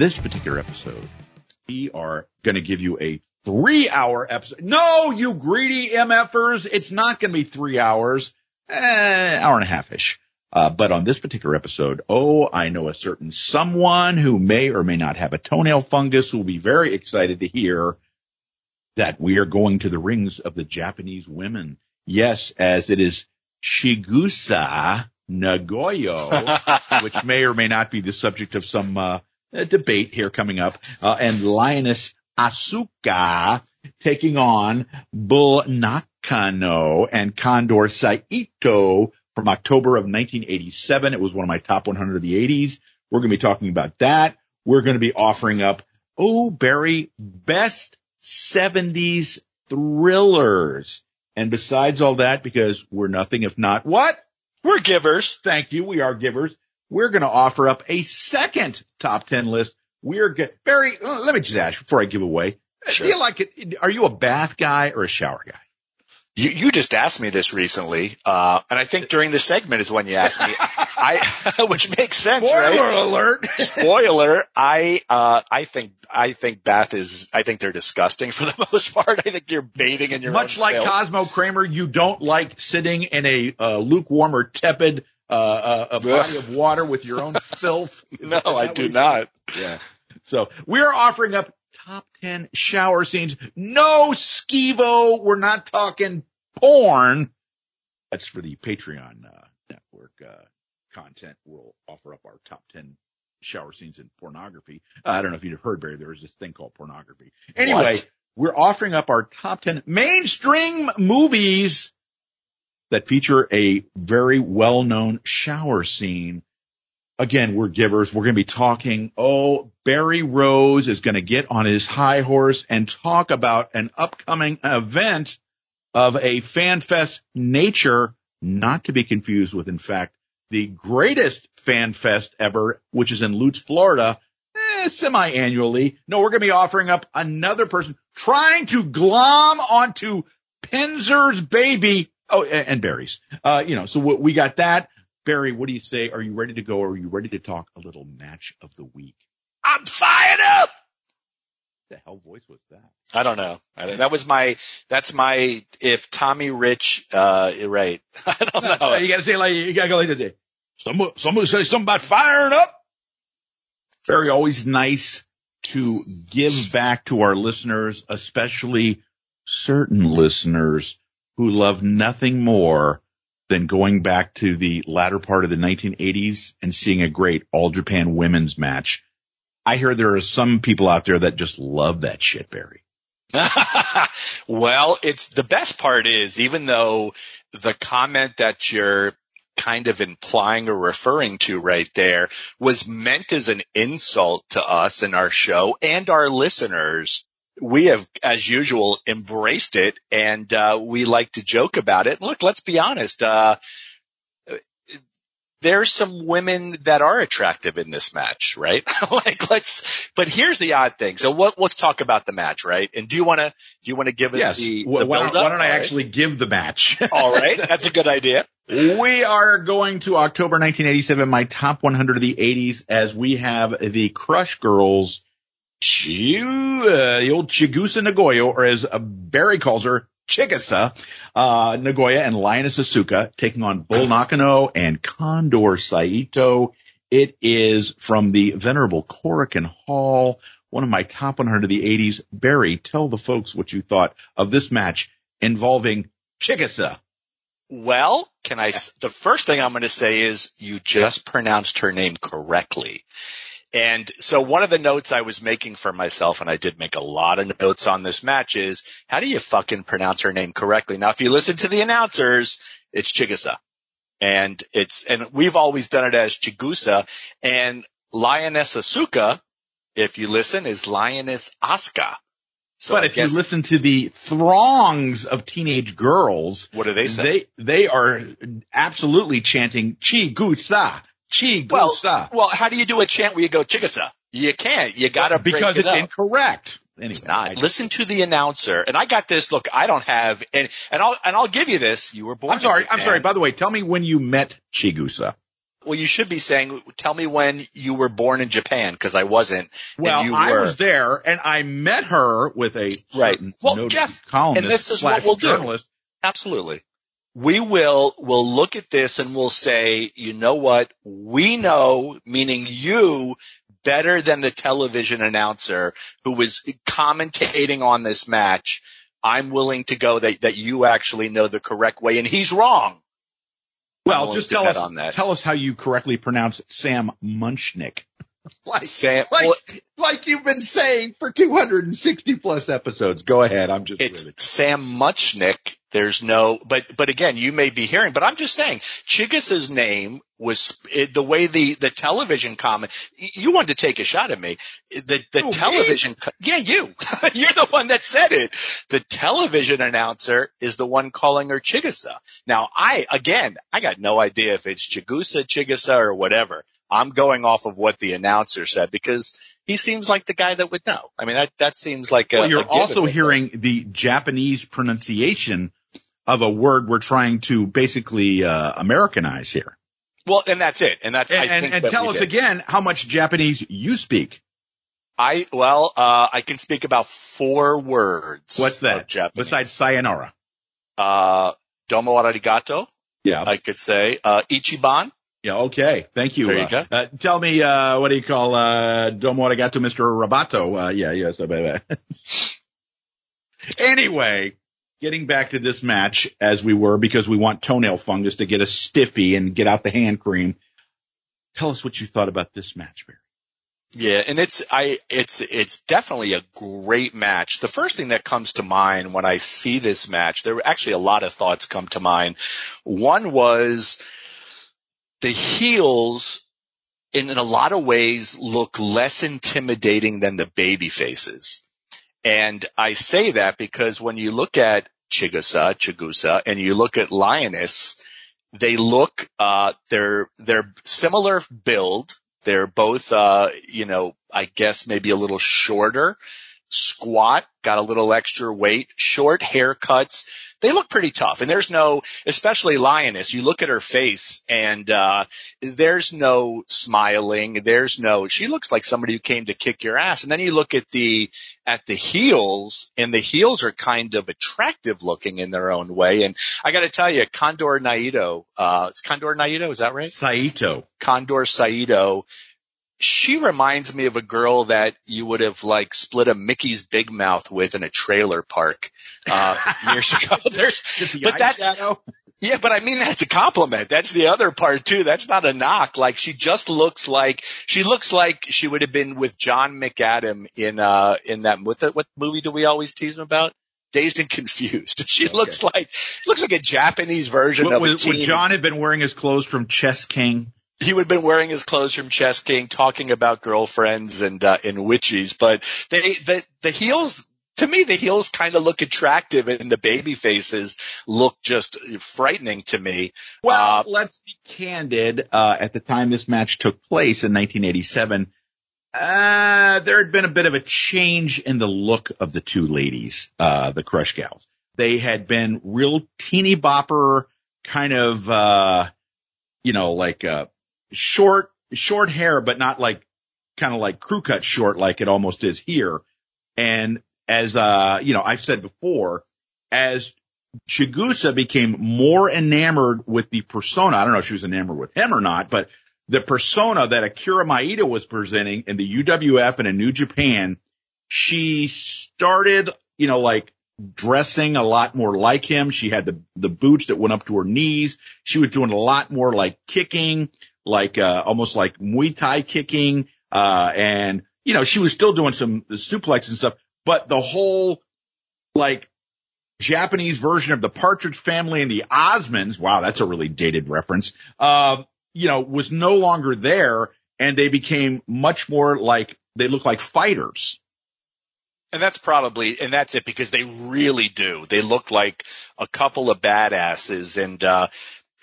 Barry. And on this particular episode, we are going to give you a three hour episode. No, you greedy MFers. It's not going to be three hours, eh, hour and a half ish. Uh, but on this particular episode, oh, I know a certain someone who may or may not have a toenail fungus who will be very excited to hear that we are going to the rings of the Japanese women. Yes, as it is Chigusa Nagayo, which may or may not be the subject of some uh, debate here coming up, uh, and Lioness Asuka taking on Bull Nakano and Condor Saito from October of 1987. It was one of my top 100 of the 80s. We're going to be talking about that. We're going to be offering up, oh, Barry, best 70s thrillers. And besides all that, because we're nothing if not what? We're givers. Thank you. We are givers. We're going to offer up a second top 10 list. We're get Barry, uh, let me just ask before I give away. Sure. Do you like it? Are you a bath guy or a shower guy? You, you just asked me this recently, uh, and I think during the segment is when you asked me. I, which makes sense, Spoiler right? alert. Spoiler. I, uh, I think, I think bath is, I think they're disgusting for the most part. I think you're bathing in your Much like. Cosmo Kramer, you don't like sitting in a uh, lukewarm or tepid uh, uh, a body of water with your own filth. No, I do not. Yeah. So we're offering up top 10 shower scenes. No skevo. We're not talking porn. That's for the Patreon uh, network uh, content. We'll offer up our top 10 shower scenes in pornography. Uh, I don't know if you've heard, Barry, there's this thing called pornography. Anyway, What? we're offering up our top 10 mainstream movies that feature a very well-known shower scene. Again, we're givers. We're going to be talking. Oh, Barry Rose is going to get on his high horse and talk about an upcoming event of a fan fest nature, not to be confused with, in fact, the greatest fan fest ever, which is in Lutz, Florida, eh, semi-annually. No, we're going to be offering up another person trying to glom onto Penzer's baby. Oh, and, and Barry's. Uh, you know, so we we got that. Barry, what do you say? Are you ready to go? Or are you ready to talk a little match of the week? I'm fired up. The hell voice was that? I don't know. I that was my, that's my, if Tommy Rich, uh, right. I don't know. you gotta say like, you gotta go like this. Someone, someone say something about firing up. Very always nice to give back to our listeners, especially certain listeners who love nothing more than going back to the latter part of the 1980s and seeing a great All Japan women's match. I hear there are some people out there that just love that shit, Barry. well, it's the best part is even though the comment that you're kind of implying or referring to right there was meant as an insult to us and our show and our listeners. We have, as usual, embraced it and, uh, we like to joke about it. Look, let's be honest. Uh, there's some women that are attractive in this match, right? like let's, but here's the odd thing. So what, let's talk about the match, right? And do you want to, do you want to give us Yes. the, Why the why don't, why don't I right. actually give the match? All right. That's a good idea. We are going to October 1987, my top 100 of the 80s, as we have the Crush Girls, the old Chigusa Nagoya, or as Barry calls her, Chigusa, uh, Nagoya and Lioness Asuka taking on Bull Nakano and Condor Saito. It is from the venerable Korakuen Hall, one of my top 100 of the 80s. Barry, tell the folks what you thought of this match involving Chigusa. Well, can I, the first thing I'm going to say is you just pronounced her name correctly. And so one of the notes I was making for myself, and I did make a lot of notes on this match is, how do you fucking pronounce her name correctly? Now, if you listen to the announcers, it's Chigusa. And it's, and we've always done it as Chigusa and Lioness Asuka, if you listen, is Lioness Asuka. So but I if guess- you listen to the throngs of teenage girls, what do they say? they they are absolutely chanting "Chi Gusa, Well, Well, how do you do a chant where you go Chigusa? You can't. You gotta break because it it's up. incorrect. Anyway, It's not. Listen to the announcer. And I got this. Look, I don't have, and, and I'll, and I'll give you this. You were born. I'm sorry. I'm sorry. By the way, tell me when you met Chigusa. Well, you should be saying, tell me when you were born in Japan, because I wasn't. Well, I was there and I met her with a Right. Well, Jeff, columnist and this is what we'll do. Absolutely. We will, we'll look at this and we'll say, you know what? We know, meaning you, better than the television announcer who was commentating on this match. I'm willing to go that, that you actually know the correct way and he's wrong. Well, just tell us, on that. tell us how you correctly pronounce Sam Munchnick. like, Sam, like, well, like you've been saying for 260 plus episodes. Go ahead. I'm just it's. Sam Muchnick. There's no, but, but again, you may be hearing, but I'm just saying, Chigasa's name was it, the way the, the television comment, you wanted to take a shot at me. The, the me? television, co- yeah, you, you're the one that said it. The television announcer is the one calling her Chigasa. Now I, again, I got no idea if it's Chigusa, Chigasa or whatever. I'm going off of what the announcer said because he seems like the guy that would know. I mean, that, that seems like a, Well, you're also hearing the Japanese pronunciation of a word we're trying to basically uh, Americanize here. Well, and that's it. And that's, And, and, and that tell us did. again how much Japanese you speak. I, well, uh, I can speak about four words. What's that? Japanese. Besides sayonara. uh, domo arigato, Yeah. I could say, uh, ichiban. Yeah. Okay. Thank you. There you uh, go. Uh, tell me, uh, what do you call, uh, domo arigato, Mr. Roboto? Uh, yeah, yes. Uh, anyway, getting back to this match as we were because we want toenail fungus to get a stiffy and get out the hand cream. Tell us what you thought about this match, Barry. Yeah, and it's I it's it's definitely a great match. The first thing that comes to mind when I see this match, there were actually a lot of thoughts come to mind. One was the heels in, in a lot of ways look less intimidating than the baby faces. And I say that because when you look at Chigusa, Chigusa, and you look at Lioness, they look, uh, they're, they're similar build. They're both, uh, you know, I guess maybe a little shorter, squat, got a little extra weight, short haircuts. They look pretty tough. And there's no, especially Lioness, you look at her face and, uh, there's no smiling. There's no, she looks like somebody who came to kick your ass. And then you look at the, at the heels and the heels are kind of attractive looking in their own way. And I got to tell you, Condor Naito, uh, it's Condor Naito, is that right? Saito. Condor Saito, she reminds me of a girl that you would have like split a Mickey's Big Mouth with in a trailer park uh, years ago. There's, but that's eyeshadow? Yeah, but I mean that's a compliment. That's the other part too. That's not a knock. Like she just looks like she looks like she would have been with John McAdam in uh in that what the, what movie do we always tease him about? Dazed and Confused. She Okay. looks like looks like a Japanese version Would, of a would, would. John have been wearing his clothes from Chess King? he would have been wearing his clothes from Chess King, talking about girlfriends and uh, and witches. But they the the heels to me the heels kind of look attractive, and the baby faces look just frightening to me. Well, Uh, let's be candid. Uh, at the time this match took place in 1987, uh, there had been a bit of a change in the look of the two ladies, uh, the Crush Gals. They had been real teeny bopper, kind of, uh, you know, like, uh, short, short hair, but not like, kind of like crew cut short like it almost is here. And as, uh, you know, I've said before, as Chigusa became more enamored with the persona. I don't know if she was enamored with him or not, but the persona that Akira Maeda was presenting in the UWF and in New Japan, she started, you know, like dressing a lot more like him. She had the, the boots that went up to her knees. She was doing a lot more like kicking, like, uh, almost like Muay Thai kicking. Uh, and, you know, she was still doing some suplex and stuff, but the whole, like, Japanese version of the Partridge Family and the Osmonds. Wow, that's a really dated reference. Uh, you know, was no longer there, and they became much more like they look like fighters. And that's probably, and that's it because they really do. They look like a couple of badasses and, uh,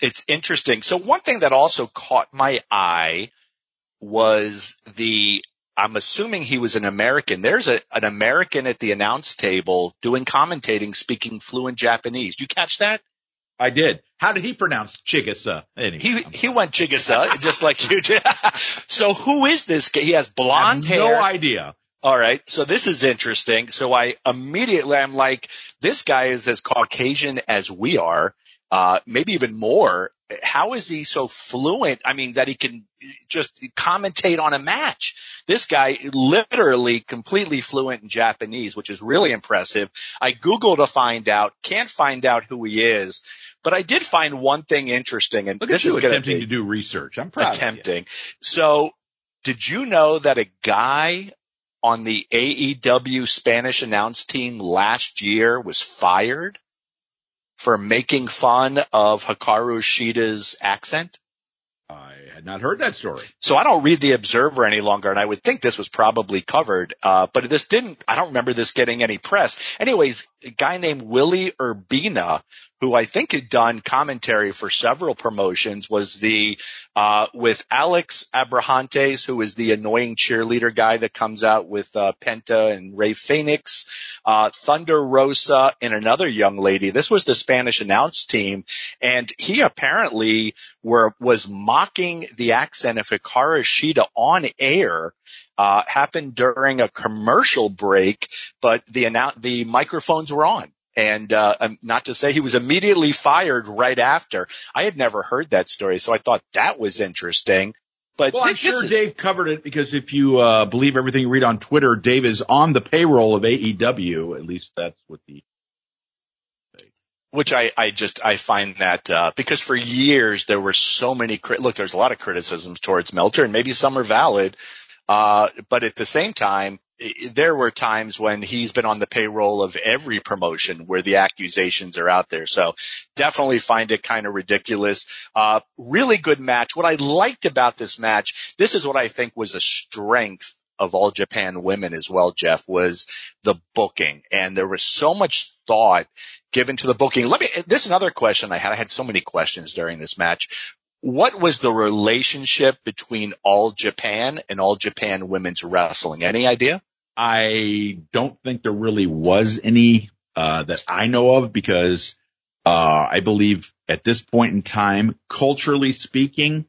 it's interesting. So one thing that also caught my eye was the, I'm assuming he was an American. There's a, an American at the announce table doing commentating, speaking fluent Japanese. Do you catch that? I did. How did he pronounce Chigusa? Anyway, he he went Chigusa just like you did. so who is this guy? He has blonde hair. No idea. All right. So this is interesting. So I immediately I'm like, this guy is as Caucasian as we are, uh, maybe even more. How is he so fluent? I mean, that he can just commentate on a match. This guy literally completely fluent in Japanese, which is really impressive. I Googled to find out, can't find out who he is. But I did find one thing interesting, and Look this is attempting to do research. I'm proud. Attempting. So, did you know that a guy on the AEW Spanish announce team last year was fired for making fun of Hikaru Shida's accent? I had not heard that story. So I don't read the Observer any longer, and I would think this was probably covered, uh, but this didn't. I don't remember this getting any press. Anyways, a guy named Willie Urbina who I think had done commentary for several promotions, was the uh, with Alex Abrahantes, who is the annoying cheerleader guy that comes out with uh, Penta and Rey Fenix, uh, Thunder Rosa, and another young lady. This was the Spanish announce team, and he apparently were was mocking the accent of Hikaru Shida on air. Uh, happened during a commercial break, but the annou- the microphones were on. And uh, um, not to say he was immediately fired right after. I had never heard that story, so I thought that was interesting. But well, I'm sure is, Dave covered it because if you uh, believe everything you read on Twitter, Dave is on the payroll of AEW. At least that's what the which I, I just I find that uh, because for years there were so many look there's a lot of criticisms towards Meltzer and maybe some are valid, uh, but at the same time there were times when he's been on the payroll of every promotion where the accusations are out there. So definitely find it kind of ridiculous. Uh, really good match. What I liked about this match, this is what I think was a strength of all Japan women as well, Jeff, was the booking. And there was so much thought given to the booking. Let me, this is another question I had. I had so many questions during this match what was the relationship between All Japan and All Japan Women's Wrestling? Any idea? I don't think there really was any uh, that I know of because uh, I believe at this point in time, culturally speaking,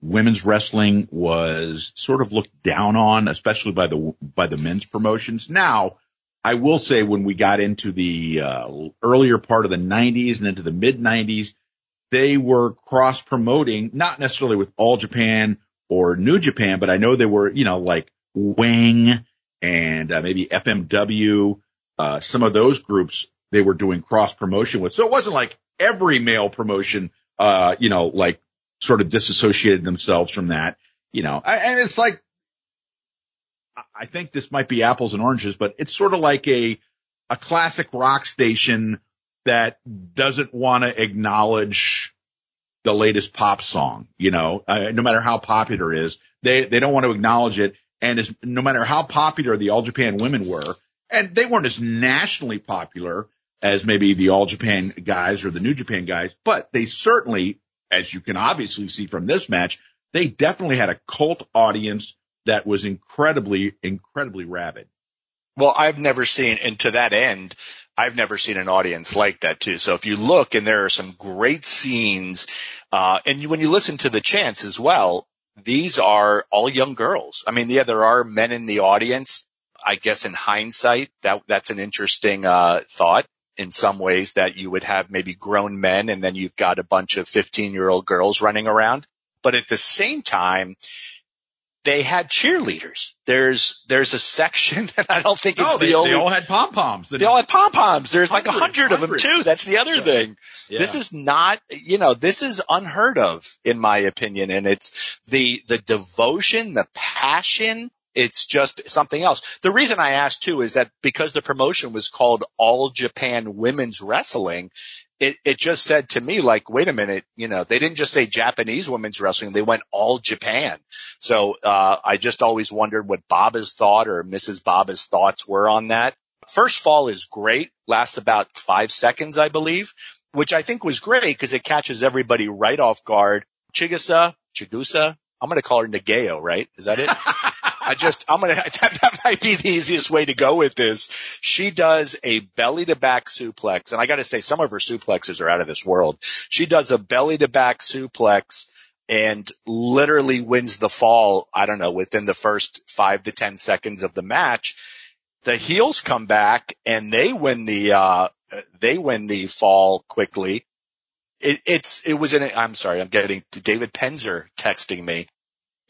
women's wrestling was sort of looked down on, especially by the by the men's promotions. Now, I will say when we got into the uh, earlier part of the 90s and into the mid 90s, they were cross promoting, not necessarily with All Japan or New Japan, but I know they were, you know, like Wing and uh, maybe FMW, uh, some of those groups they were doing cross promotion with. So it wasn't like every male promotion, uh, you know, like sort of disassociated themselves from that, you know, and it's like, I think this might be apples and oranges, but it's sort of like a, a classic rock station that doesn't want to acknowledge the latest pop song, you know, uh, no matter how popular it is, they, they don't want to acknowledge it. And as, no matter how popular the All Japan women were, and they weren't as nationally popular as maybe the All Japan guys or the New Japan guys, but they certainly, as you can obviously see from this match, they definitely had a cult audience that was incredibly, incredibly rabid. Well, I've never seen, and to that end, I've never seen an audience like that too. So if you look and there are some great scenes, uh, and you, when you listen to the chants as well, these are all young girls. I mean, yeah, there are men in the audience. I guess in hindsight, that, that's an interesting, uh, thought in some ways that you would have maybe grown men and then you've got a bunch of 15 year old girls running around. But at the same time, they had cheerleaders. There's there's a section, and I don't think it's no, the they, only. They all had pom poms. They all had pom poms. There's like a hundred of them too. That's the other yeah. thing. Yeah. This is not, you know, this is unheard of in my opinion, and it's the the devotion, the passion. It's just something else. The reason I asked too is that because the promotion was called All Japan Women's Wrestling, it, it just said to me like, wait a minute, you know, they didn't just say Japanese women's wrestling, they went all Japan. So, uh, I just always wondered what Baba's thought or Mrs. Baba's thoughts were on that. First fall is great, lasts about five seconds, I believe, which I think was great because it catches everybody right off guard. Chigusa, Chigusa, I'm going to call her Nagao, right? Is that it? I just, I'm going to, that, that might be the easiest way to go with this. She does a belly to back suplex. And I got to say, some of her suplexes are out of this world. She does a belly to back suplex and literally wins the fall. I don't know, within the first five to 10 seconds of the match. The heels come back and they win the, uh, they win the fall quickly. It, it's, it was in, I'm sorry, I'm getting David Penzer texting me.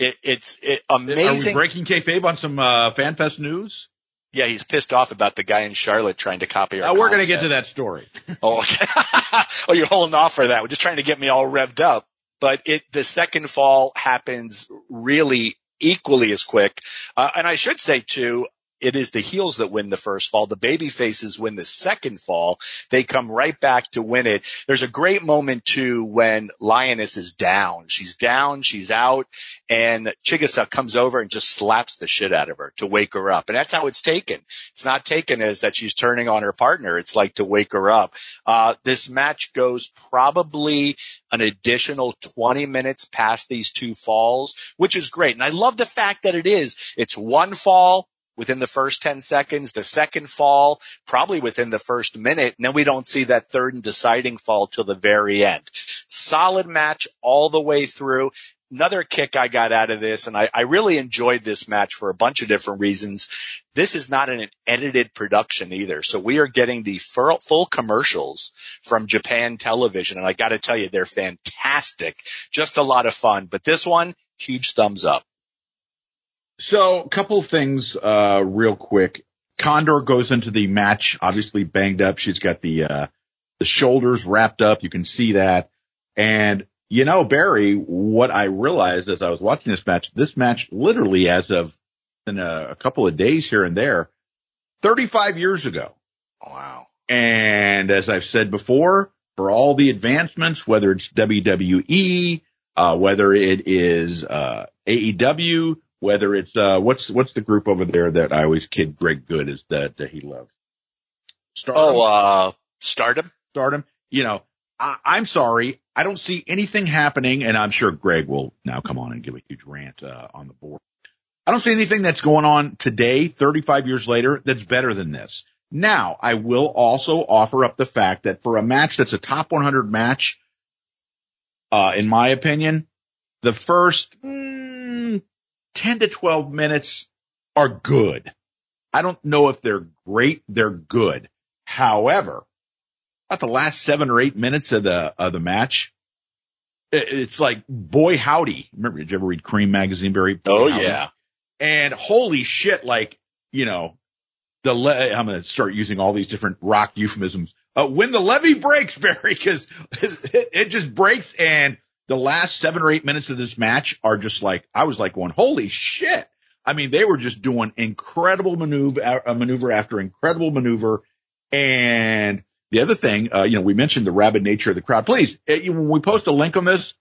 It, it's it, amazing. Are we breaking kayfabe on some uh, FanFest news? Yeah, he's pissed off about the guy in Charlotte trying to copy our. Uh, we're going to get to that story. oh, okay. oh, you're holding off for that. We're just trying to get me all revved up. But it, the second fall happens really equally as quick. Uh, and I should say too, it is the heels that win the first fall. The baby faces win the second fall. They come right back to win it. There's a great moment too when Lioness is down. She's down, she's out, and Chigusa comes over and just slaps the shit out of her to wake her up. And that's how it's taken. It's not taken as that she's turning on her partner. It's like to wake her up. Uh, this match goes probably an additional 20 minutes past these two falls, which is great. And I love the fact that it is, it's one fall, within the first 10 seconds, the second fall probably within the first minute, and then we don't see that third and deciding fall till the very end. Solid match all the way through. Another kick I got out of this, and I, I really enjoyed this match for a bunch of different reasons. This is not an edited production either. So we are getting the full commercials from Japan television. And I got to tell you, they're fantastic. Just a lot of fun. But this one, huge thumbs up. So a couple of things, uh, real quick. Condor goes into the match, obviously banged up. She's got the, uh, the shoulders wrapped up. You can see that. And, you know, Barry, what I realized as I was watching this match, this match literally as of in a, a couple of days here and there, 35 years ago. Wow. And as I've said before, for all the advancements, whether it's WWE, uh, whether it is, uh, AEW, whether it's uh what's what's the group over there that I always kid Greg Good is that, that he loves. Stardom. Oh, uh, Stardom. Stardom. You know, I, I'm sorry, I don't see anything happening, and I'm sure Greg will now come on and give a huge rant uh, on the board. I don't see anything that's going on today, 35 years later, that's better than this. Now, I will also offer up the fact that for a match that's a top 100 match, uh, in my opinion, the first mm, 10 to 12 minutes are good. I don't know if they're great. They're good. However, about the last seven or eight minutes of the, of the match, it's like, boy, howdy. Remember, did you ever read Creem magazine, Barry? Boy, oh, howdy? yeah. And holy shit, like, you know, the, le- I'm going to start using all these different rock euphemisms. Uh, when the levee breaks, Barry, cause it, it just breaks and the last seven or eight minutes of this match are just like, I was like going, holy shit. I mean, they were just doing incredible maneuver, maneuver after incredible maneuver. And the other thing, uh, you know, we mentioned the rabid nature of the crowd. Please, uh, when we post a link on this,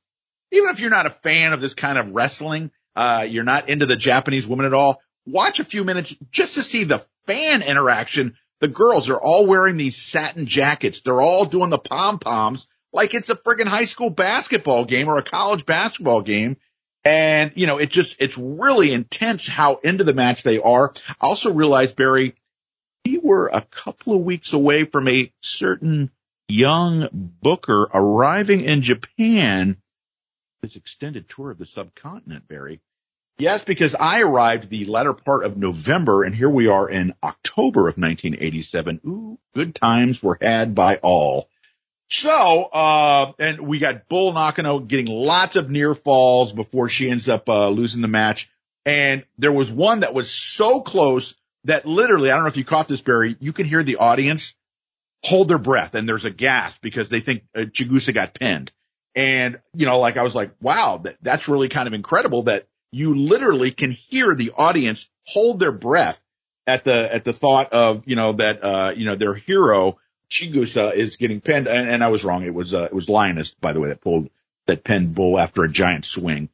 even if you're not a fan of this kind of wrestling, uh, you're not into the Japanese women at all, watch a few minutes just to see the fan interaction. The girls are all wearing these satin jackets. They're all doing the pom poms like it's a friggin' high school basketball game or a college basketball game. And, you know, it just, it's really intense how into the match they are. I also realized, Barry, we were a couple of weeks away from a certain young booker arriving in Japan. This extended tour of the subcontinent, Barry. Yes, because I arrived the latter part of November and here we are in October of 1987. Ooh, good times were had by all. So, uh, and we got Bull Nakano getting lots of near falls before she ends up, uh, losing the match. And there was one that was so close that literally, I don't know if you caught this, Barry, you can hear the audience hold their breath and there's a gasp because they think uh, Chigusa got pinned. And, you know, like I was like, wow, that, that's really kind of incredible that you literally can hear the audience hold their breath at the, at the thought of, you know, that, uh, you know, their hero Chigusa is getting pinned, and, and I was wrong. It was uh, it was Lioness, by the way, that pulled that pinned Bull after a giant swing.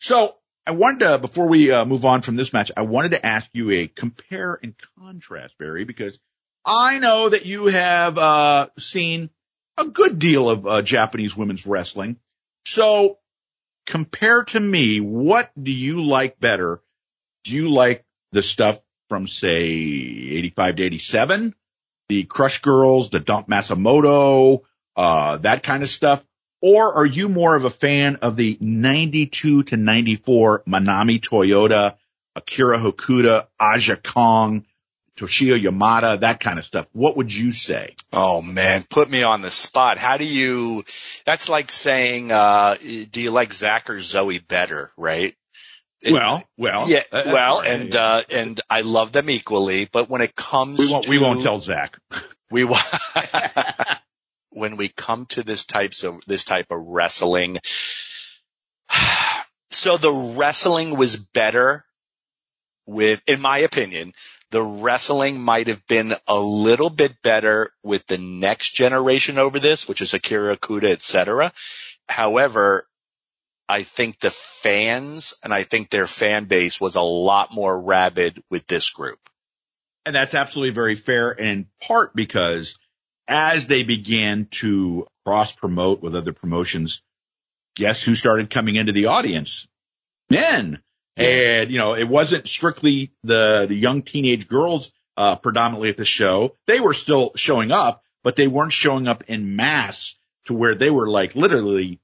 So I wanted to, before we uh, move on from this match, I wanted to ask you a compare and contrast, Barry, because I know that you have uh, seen a good deal of uh, Japanese women's wrestling. So compare to me, what do you like better? do you like the stuff from say 85 to 87? The Crush Girls, the Dump Matsumoto, uh, that kind of stuff? Or are you more of a fan of the 92 to 94 Manami Toyota, Akira Hokuto, Aja Kong, Toshiyo Yamada, that kind of stuff. What would you say? Oh man, put me on the spot. How do you, that's like saying, uh, do you like Zach or Zoe better, right? It, well, well, yeah, well, right, and, yeah. uh, and I love them equally, but when it comes we won't, to, we won't tell Zach. We when we come to this types of, this type of wrestling, so the wrestling was better with, in my opinion, the wrestling might have been a little bit better with the next generation over this, which is Akira Kuda, et cetera. However, I think the fans and I think their fan base was a lot more rabid with this group. And that's absolutely very fair in part because as they began to cross promote with other promotions, guess who started coming into the audience? Men. And, you know, it wasn't strictly the, the young teenage girls, uh, predominantly at the show. They were still showing up, but they weren't showing up in mass to where they were like literally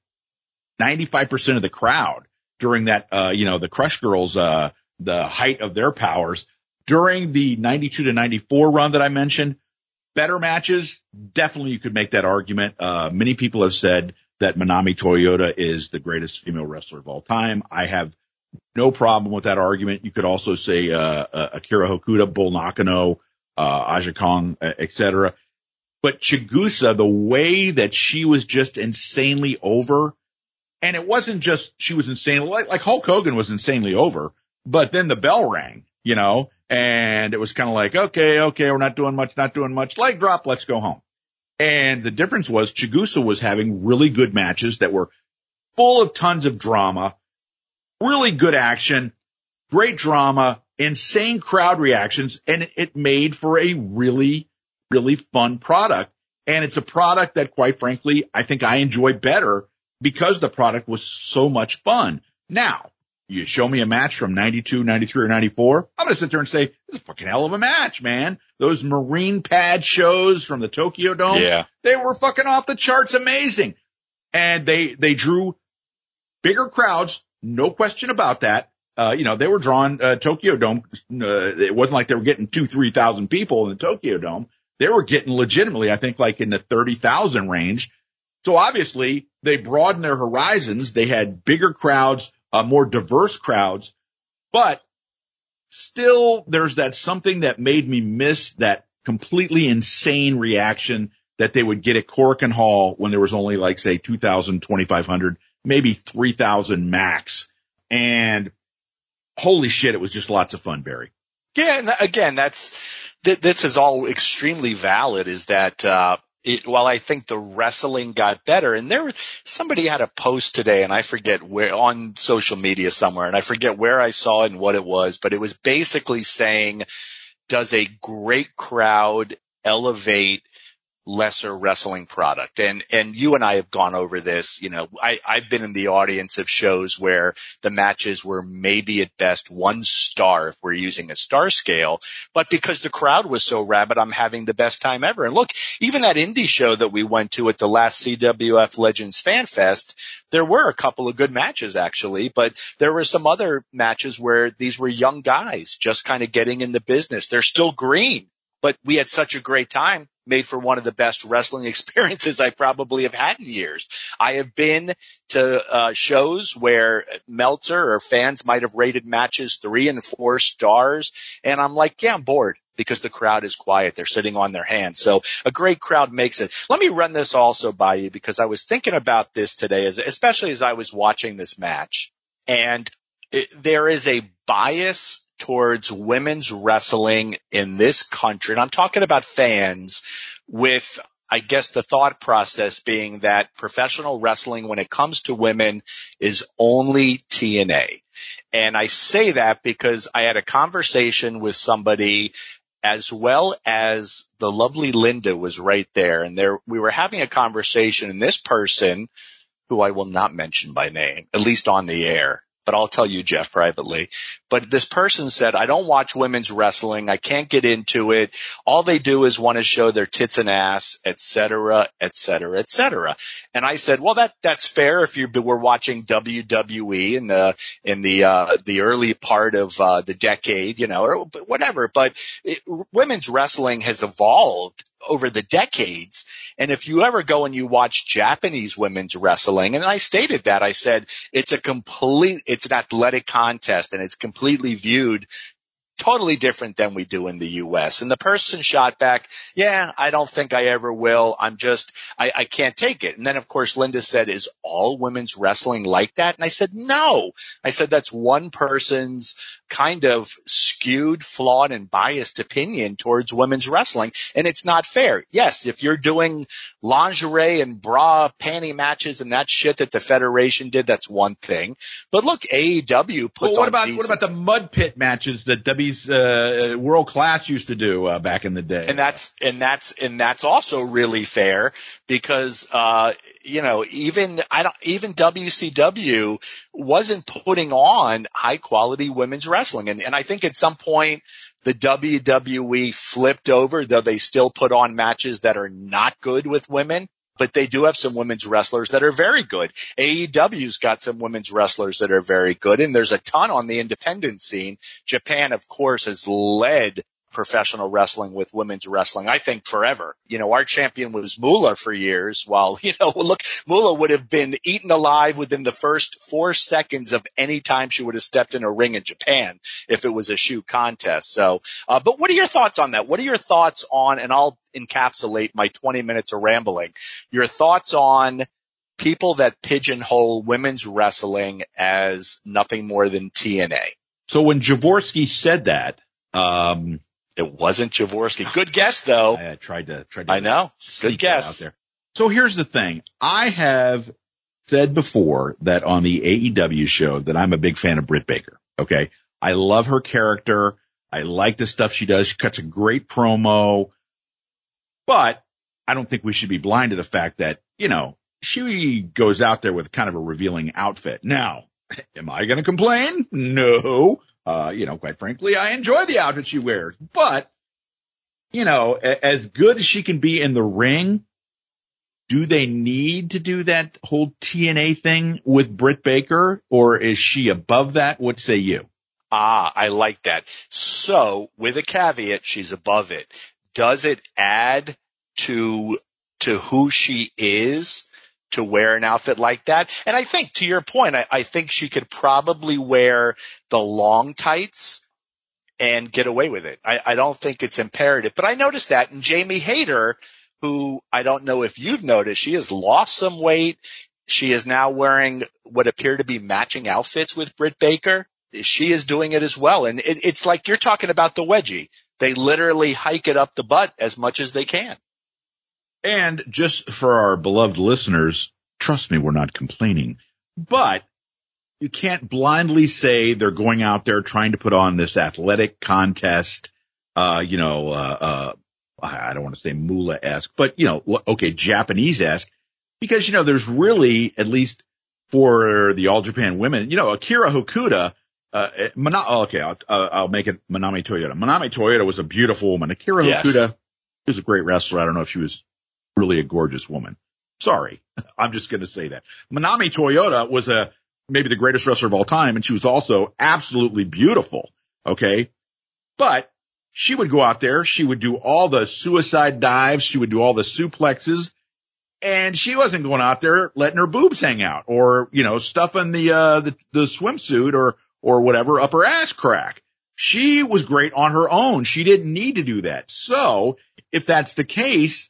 95% of the crowd during that, uh, you know, the Crush Girls, uh, the height of their powers during the 92 to 94 run that I mentioned. Better matches, definitely you could make that argument. Uh, many people have said that Manami Toyota is the greatest female wrestler of all time. I have no problem with that argument. You could also say uh, uh, Akira Hokuto, Bull Nakano, uh, Aja Kong, etc. But Chigusa, the way that she was just insanely over, and it wasn't just she was insane like, like Hulk Hogan was insanely over, but then the bell rang, you know, and it was kind of like, okay, okay, we're not doing much, not doing much, leg drop, let's go home. And the difference was Chigusa was having really good matches that were full of tons of drama really good action, great drama, insane crowd reactions, and it made for a really, really fun product. And it's a product that quite frankly, I think I enjoy better because the product was so much fun. Now, you show me a match from 92, 93 or 94. I'm going to sit there and say, it's a fucking hell of a match, man. Those marine pad shows from the Tokyo Dome. Yeah. They were fucking off the charts amazing. And they, they drew bigger crowds no question about that. Uh, you know, they were drawing, uh, Tokyo Dome. Uh, it wasn't like they were getting two, 3,000 people in the Tokyo Dome. They were getting legitimately, I think like in the 30,000 range. So obviously they broadened their horizons. They had bigger crowds, uh, more diverse crowds, but still there's that something that made me miss that completely insane reaction that they would get at Korakuen Hall when there was only like say 2,000, 2,500 maybe 3000 max. And holy shit, it was just lots of fun, Barry. Yeah. And again, that's, th- this is all extremely valid is that, uh, it, while I think the wrestling got better and there somebody had a post today and I forget where on social media somewhere and I forget where I saw it and what it was, but it was basically saying, does a great crowd elevate lesser wrestling product. And, and you and I have gone over this, you know, I, I've been in the audience of shows where the matches were maybe at best one star if we're using a star scale, but because the crowd was so rabid, I'm having the best time ever. And look, even that indie show that we went to at the last CWF Legends Fan Fest, there were a couple of good matches actually, but there were some other matches where these were young guys just kind of getting in the business. They're still green but we had such a great time made for one of the best wrestling experiences I probably have had in years. I have been to uh, shows where Meltzer or fans might have rated matches three and four stars, and I'm like, yeah, I'm bored because the crowd is quiet. They're sitting on their hands. So a great crowd makes it. Let me run this also by you because I was thinking about this today, especially as I was watching this match, and it, there is a bias towards women's wrestling in this country. And I'm talking about fans with I guess the thought process being that professional wrestling when it comes to women is only TNA. And I say that because I had a conversation with somebody as well as the lovely Linda was right there and there we were having a conversation and this person who I will not mention by name, at least on the air, but I'll tell you, Jeff, privately. But this person said, I don't watch women's wrestling. I can't get into it. All they do is want to show their tits and ass, et cetera, et cetera, et cetera. And I said, well, that, that's fair if you were watching WWE in the, in the, uh, the early part of, uh, the decade, you know, or whatever. But it, women's wrestling has evolved over the decades. And if you ever go and you watch Japanese women's wrestling, and I stated that, I said it's a complete, it's an athletic contest and it's completely viewed totally different than we do in the U.S. And the person shot back, yeah, I don't think I ever will. I'm just, I, I can't take it. And then of course Linda said, is all women's wrestling like that? And I said, no. I said, that's one person's kind of skewed, flawed and biased opinion towards women's wrestling. And it's not fair. Yes, if you're doing lingerie and bra panty matches and that shit that the federation did, that's one thing. But look, AEW puts well, what about, decent- what about the mud pit matches that Uh, world class used to do uh, back in the day. And that's and that's and that's also really fair because uh, you know even I don't even WCW wasn't putting on high quality women's wrestling, and and I think at some point the WWE flipped over, though they still put on matches that are not good with women but they do have some women's wrestlers that are very good. AEW's got some women's wrestlers that are very good and there's a ton on the independent scene. Japan, of course, has led professional wrestling with women's wrestling, I think forever. You know, our champion was Moolah for years while, you know, look, Moolah would have been eaten alive within the first four seconds of any time she would have stepped in a ring in Japan if it was a shoe contest. So, uh, but what are your thoughts on that? What are your thoughts on, and I'll encapsulate my 20 minutes of rambling, your thoughts on people that pigeonhole women's wrestling as nothing more than TNA. So when Javorsky said that, um, it wasn't Javorsky. Good guess though. I, I tried to, tried to I know. Good guess. Out there. So here's the thing. I have said before that on the AEW show that I'm a big fan of Britt Baker. Okay. I love her character. I like the stuff she does. She cuts a great promo, but I don't think we should be blind to the fact that, you know, she goes out there with kind of a revealing outfit. Now, am I going to complain? No. Uh, you know, quite frankly, I enjoy the outfit she wears, but you know, as good as she can be in the ring, do they need to do that whole TNA thing with Britt Baker or is she above that? What say you? Ah, I like that. So with a caveat, she's above it. Does it add to, to who she is? To wear an outfit like that. And I think to your point, I, I think she could probably wear the long tights and get away with it. I, I don't think it's imperative, but I noticed that in Jamie Hayter, who I don't know if you've noticed, she has lost some weight. She is now wearing what appear to be matching outfits with Britt Baker. She is doing it as well. And it, it's like you're talking about the wedgie. They literally hike it up the butt as much as they can. And just for our beloved listeners, trust me, we're not complaining, but you can't blindly say they're going out there trying to put on this athletic contest, uh, you know, uh, uh, I don't want to say Moolah-esque, but you know, okay, Japanese-esque, because you know, there's really, at least for the All Japan women, you know, Akira Hokuto, uh, Mana- oh, okay, I'll, uh, I'll make it Manami Toyota. Manami Toyota was a beautiful woman. Akira yes. Hokuto was a great wrestler. I don't know if she was really a gorgeous woman. Sorry. I'm just going to say that. Manami Toyota was a, maybe the greatest wrestler of all time. And she was also absolutely beautiful. Okay. But she would go out there. She would do all the suicide dives. She would do all the suplexes and she wasn't going out there letting her boobs hang out or, you know, stuffing the, uh, the, the swimsuit or, or whatever up her ass crack. She was great on her own. She didn't need to do that. So if that's the case,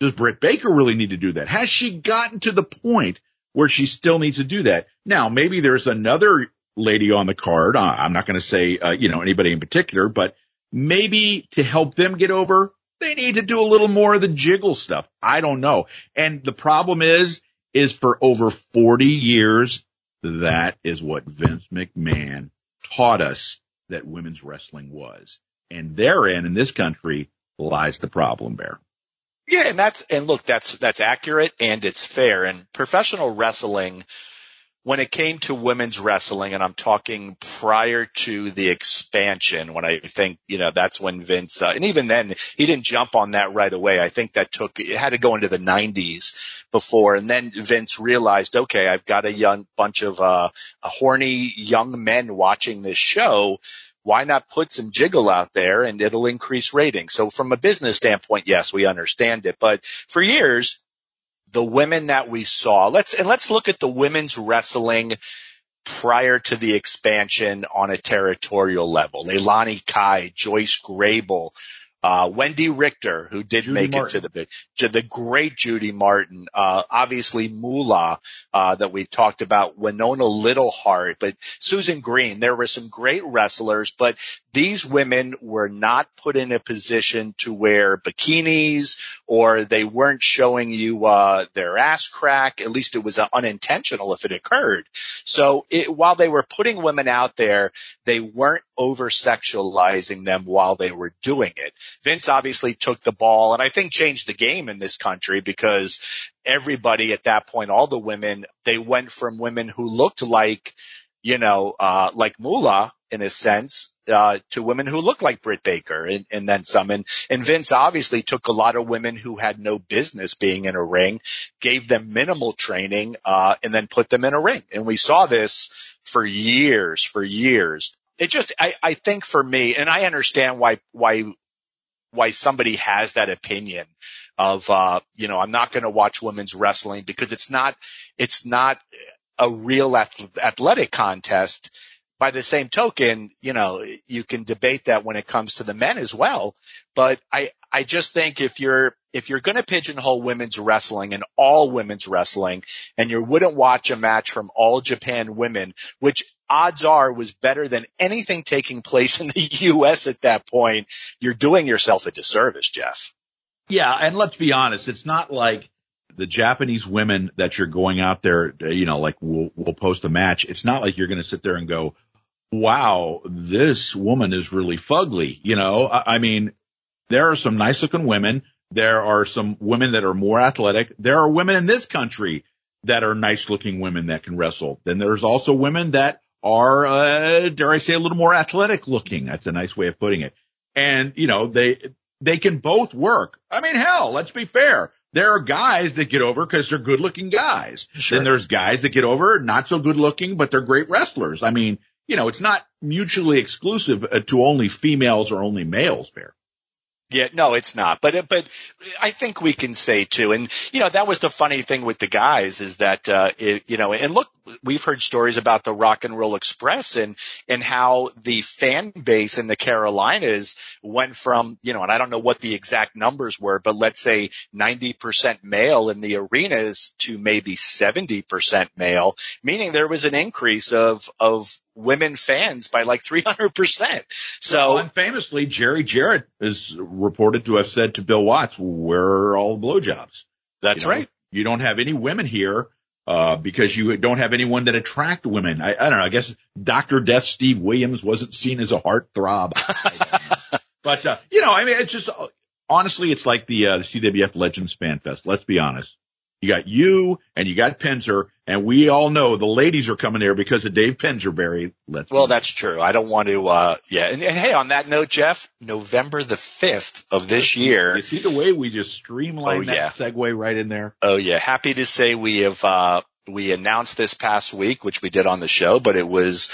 does Britt Baker really need to do that? Has she gotten to the point where she still needs to do that? Now, maybe there's another lady on the card. I'm not going to say, uh, you know, anybody in particular, but maybe to help them get over, they need to do a little more of the jiggle stuff. I don't know. And the problem is, is for over 40 years, that is what Vince McMahon taught us that women's wrestling was. And therein in this country lies the problem, Bear. Yeah, and that's and look, that's that's accurate and it's fair. And professional wrestling when it came to women's wrestling, and I'm talking prior to the expansion, when I think, you know, that's when Vince, uh, and even then, he didn't jump on that right away. I think that took, it had to go into the 90s before. And then Vince realized, okay, I've got a young bunch of, uh, horny young men watching this show. Why not put some jiggle out there and it'll increase ratings? So from a business standpoint, yes, we understand it. But for years, the women that we saw, let's, and let's look at the women's wrestling prior to the expansion on a territorial level. Leilani Kai, Joyce Grable, uh, Wendi Richter, who did Judy make Martin. it to the big, to the great Judy Martin, uh, obviously Moolah, uh, that we talked about, Winona Littleheart, but Susan Green. There were some great wrestlers, but these women were not put in a position to wear bikinis or they weren't showing you, uh, their ass crack. At least it was uh, unintentional if it occurred. So it, while they were putting women out there, they weren't over sexualizing them while they were doing it. Vince obviously took the ball and I think changed the game in this country because everybody at that point, all the women, they went from women who looked like, you know, uh, like Moolah in a sense, uh, to women who looked like Britt Baker and, and then some. And, and Vince obviously took a lot of women who had no business being in a ring, gave them minimal training, uh, and then put them in a ring. And we saw this for years, for years. It just, I, I think for me, and I understand why, why why somebody has that opinion of uh you know I'm not going to watch women's wrestling because it's not it's not a real ath- athletic contest. By the same token you know you can debate that when it comes to the men as well. But I I just think if you're if you're going to pigeonhole women's wrestling and all women's wrestling and you wouldn't watch a match from all Japan women which odds are was better than anything taking place in the US at that point, you're doing yourself a disservice, Jeff. Yeah, and let's be honest, it's not like the Japanese women that you're going out there, you know, like we'll, we'll post a match. It's not like you're going to sit there and go, wow, this woman is really fugly. You know, I, I mean, there are some nice looking women. There are some women that are more athletic. There are women in this country that are nice looking women that can wrestle. Then there's also women that are, uh, dare I say, a little more athletic looking. That's a nice way of putting it. And, you know, they, they can both work. I mean, hell, let's be fair. There are guys that get over because they're good looking guys. Sure. Then there's guys that get over not so good looking, but they're great wrestlers. I mean, you know, it's not mutually exclusive uh, to only females or only males, Bear. Yeah, no, it's not. But but I think we can say too, and you know that was the funny thing with the guys is that uh, it, you know, and look, we've heard stories about the Rock and Roll Express and and how the fan base in the Carolinas went from you know, and I don't know what the exact numbers were, but let's say ninety percent male in the arenas to maybe seventy percent male, meaning there was an increase of of women fans by like 300%. So well, and famously, Jerry Jarrett is reported to have said to Bill Watts, where are all the blowjobs? That's you know, right. You don't have any women here, uh, because you don't have anyone that attract women. I, I don't know. I guess Dr. Death Steve Williams wasn't seen as a heartthrob. but, uh, you know, I mean, it's just, honestly, it's like the, uh, the CWF Legends Fan Fest. Let's be honest. You got you and you got Penzer, and we all know the ladies are coming there because of Dave Penzer, Barry. Let's well, that's true. I don't want to, uh, yeah. And, and, hey, on that note, Jeff, November the 5th of this year. You see the way we just streamlined Oh, that yeah. segue right in there? Oh yeah. Happy to say we have, uh, we announced this past week, which we did on the show, but it was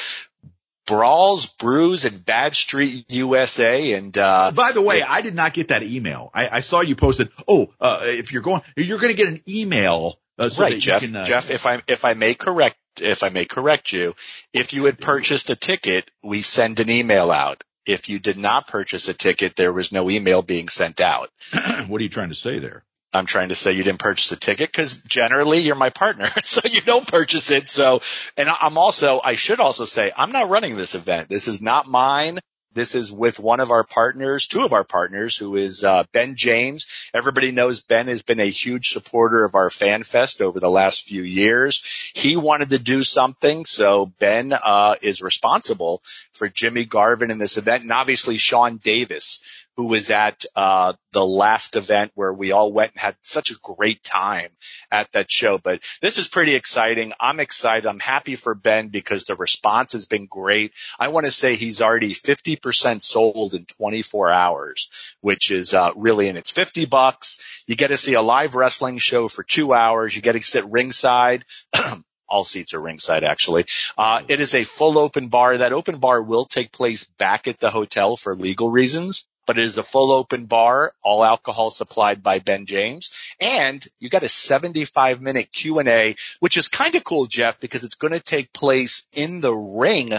Brawls, Brews, and Bad Street USA. And, uh, By the way, yeah. I did not get that email. I, I saw you posted. Oh, uh, if you're going, you're going to get an email. Uh, so right, Jeff. Can, uh, Jeff, if I if I may correct if I may correct you, if you had purchased a ticket, we send an email out. If you did not purchase a ticket, there was no email being sent out. what are you trying to say there? I'm trying to say you didn't purchase a ticket because generally you're my partner, so you don't purchase it. So, and I'm also, I should also say, I'm not running this event. This is not mine. This is with one of our partners, two of our partners, who is uh, Ben James. Everybody knows Ben has been a huge supporter of our Fan Fest over the last few years. He wanted to do something, so Ben uh, is responsible for Jimmy Garvin in this event, and obviously Sean Davis who was at uh, the last event where we all went and had such a great time at that show. But this is pretty exciting. I'm excited. I'm happy for Ben because the response has been great. I want to say he's already 50% sold in 24 hours, which is uh, really, and it's 50 bucks. You get to see a live wrestling show for two hours. You get to sit ringside. all seats are ringside actually. Uh, it is a full open bar. That open bar will take place back at the hotel for legal reasons but it is a full open bar, all alcohol supplied by Ben James. And you got a 75 minute Q&A, which is kind of cool, Jeff, because it's going to take place in the ring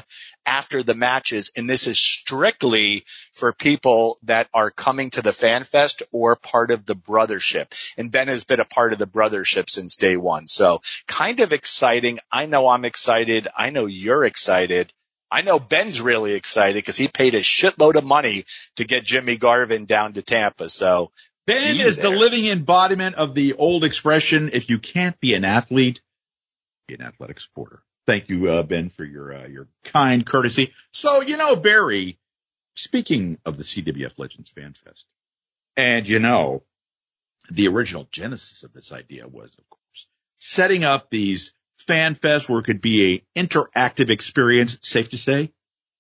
after the matches. And this is strictly for people that are coming to the fan fest or part of the brothership. And Ben has been a part of the brothership since day one. So kind of exciting. I know I'm excited. I know you're excited. I know Ben's really excited because he paid a shitload of money to get Jimmy Garvin down to Tampa. So Ben is there. the living embodiment of the old expression, if you can't be an athlete, be an athletic supporter. Thank you, uh, Ben, for your, uh, your kind courtesy. So, you know, Barry, speaking of the CWF Legends Fan Fest, and you know, the original genesis of this idea was, of course, setting up these fan fest where it could be a interactive experience, safe to say?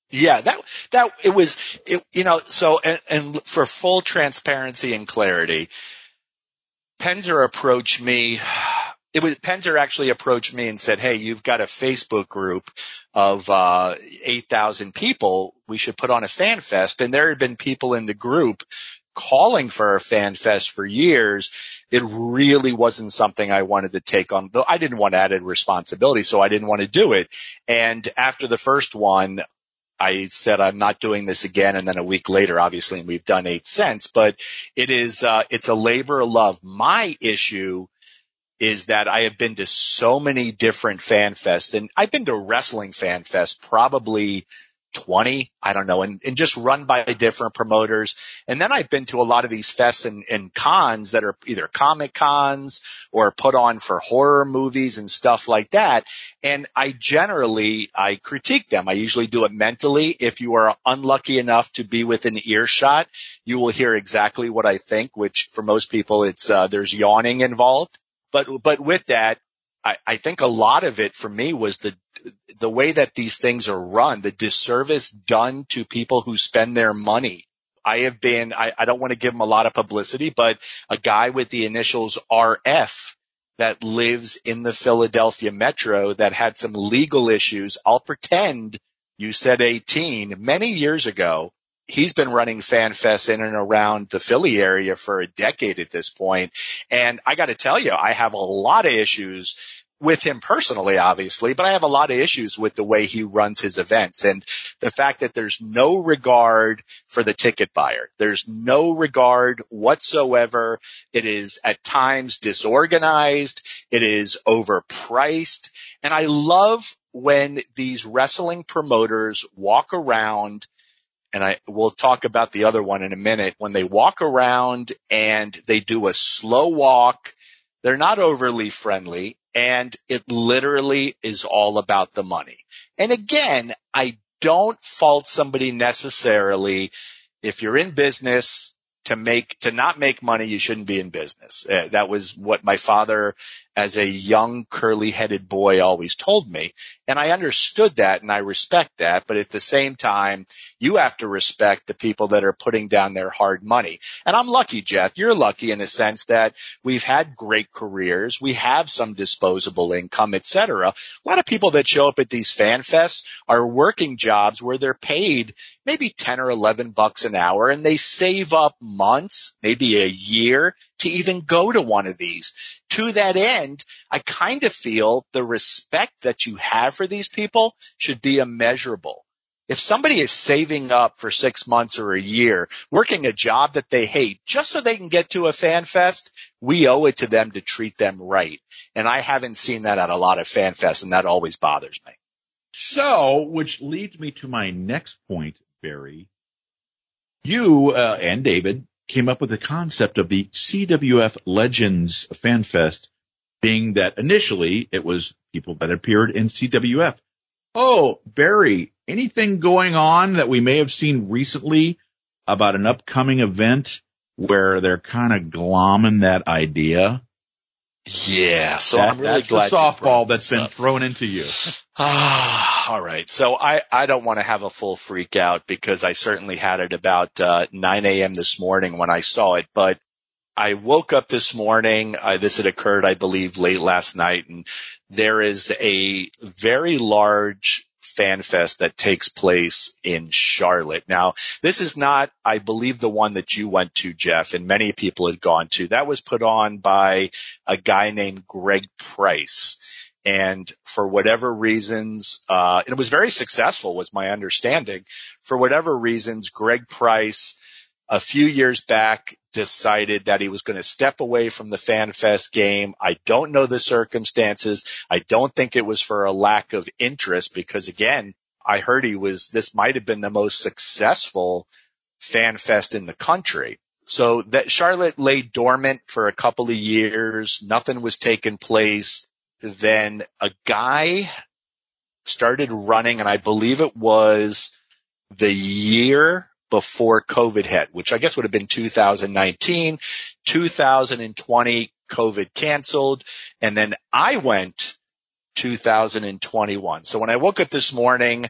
Yeah, that, that, it was, it, you know, so, and, and for full transparency and clarity, Penzer approached me, it was, Penzer actually approached me and said, Hey, you've got a Facebook group of, uh, 8,000 people. We should put on a fan fest. And there had been people in the group calling for a fan fest for years it really wasn't something I wanted to take on, though I didn't want added responsibility, so I didn't want to do it. And after the first one, I said I'm not doing this again. And then a week later, obviously, we've done eight cents, but it is, uh, it's a labor of love. My issue is that I have been to so many different fan fests and I've been to wrestling fan fest probably 20, I don't know, and, and just run by different promoters. And then I've been to a lot of these fests and, and cons that are either comic cons or put on for horror movies and stuff like that. And I generally, I critique them. I usually do it mentally. If you are unlucky enough to be within earshot, you will hear exactly what I think, which for most people, it's, uh, there's yawning involved. But, but with that, I, I think a lot of it for me was the the way that these things are run, the disservice done to people who spend their money. I have been, I, I don't want to give him a lot of publicity, but a guy with the initials RF that lives in the Philadelphia metro that had some legal issues. I'll pretend you said 18 many years ago. He's been running FanFest in and around the Philly area for a decade at this point. And I got to tell you, I have a lot of issues with him personally, obviously, but I have a lot of issues with the way he runs his events and the fact that there's no regard for the ticket buyer. There's no regard whatsoever. It is at times disorganized. It is overpriced. And I love when these wrestling promoters walk around and I will talk about the other one in a minute when they walk around and they do a slow walk. They're not overly friendly and it literally is all about the money. And again, I don't fault somebody necessarily if you're in business to make to not make money you shouldn't be in business uh, that was what my father as a young curly headed boy always told me and i understood that and i respect that but at the same time you have to respect the people that are putting down their hard money. And i'm lucky jeff. You're lucky in a sense that we've had great careers. We have some disposable income etc a lot of people that show up at these fan fests are working jobs where they're paid maybe 10 or 11 bucks an hour and they save up months, maybe a year to even go to one of these. To that end, I kind of feel the respect that you have for these people should be immeasurable. If somebody is saving up for six months or a year, working a job that they hate just so they can get to a fan fest, we owe it to them to treat them right. And I haven't seen that at a lot of fan fests and that always bothers me. So, which leads me to my next point, Barry. You uh, and David came up with the concept of the CWF Legends Fan Fest being that initially it was people that appeared in CWF. Oh, Barry, anything going on that we may have seen recently about an upcoming event where they're kind of glomming that idea? Yeah, so That- I'm really that's glad the softball that's been thrown into you. Ah, all right. So I, I don't want to have a full freak out because I certainly had it about uh, 9 a.m. this morning when I saw it, but I woke up this morning. Uh, this had occurred, I believe, late last night, and there is a very large fan fest that takes place in Charlotte. Now, this is not, I believe, the one that you went to, Jeff, and many people had gone to. That was put on by a guy named Greg Price. And for whatever reasons, uh, it was very successful was my understanding. For whatever reasons, Greg Price a few years back decided that he was going to step away from the FanFest game. I don't know the circumstances. I don't think it was for a lack of interest because again, I heard he was, this might have been the most successful FanFest in the country. So that Charlotte lay dormant for a couple of years. Nothing was taking place. Then a guy started running and I believe it was the year before COVID hit, which I guess would have been 2019, 2020, COVID canceled. And then I went 2021. So when I woke up this morning,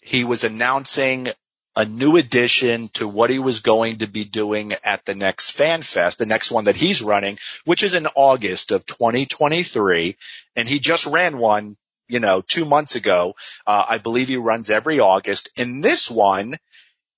he was announcing a new addition to what he was going to be doing at the next Fan Fest, the next one that he's running, which is in August of 2023. And he just ran one, you know, two months ago. Uh, I believe he runs every August. And this one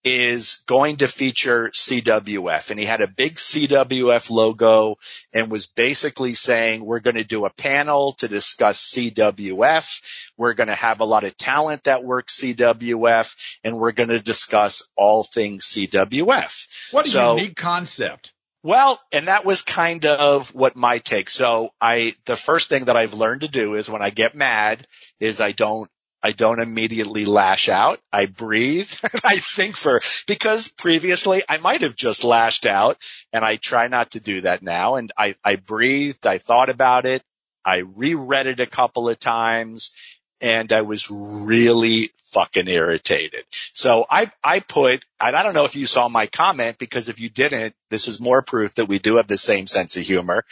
is going to feature CWF and he had a big CWF logo and was basically saying we're going to do a panel to discuss CWF. We're going to have a lot of talent that works CWF and we're going to discuss all things CWF. What a So- unique concept. Well, and that was kind of what my take. So I, the first thing that I've learned to do is when I get mad is I don't, I don't immediately lash out. I breathe. I think for, because previously I might have just lashed out and I try not to do that now. And I, I breathed. I thought about it. I reread it a couple of times and I was really fucking irritated. So I, I put, and I don't know if you saw my comment because if you didn't, this is more proof that we do have the same sense of humor.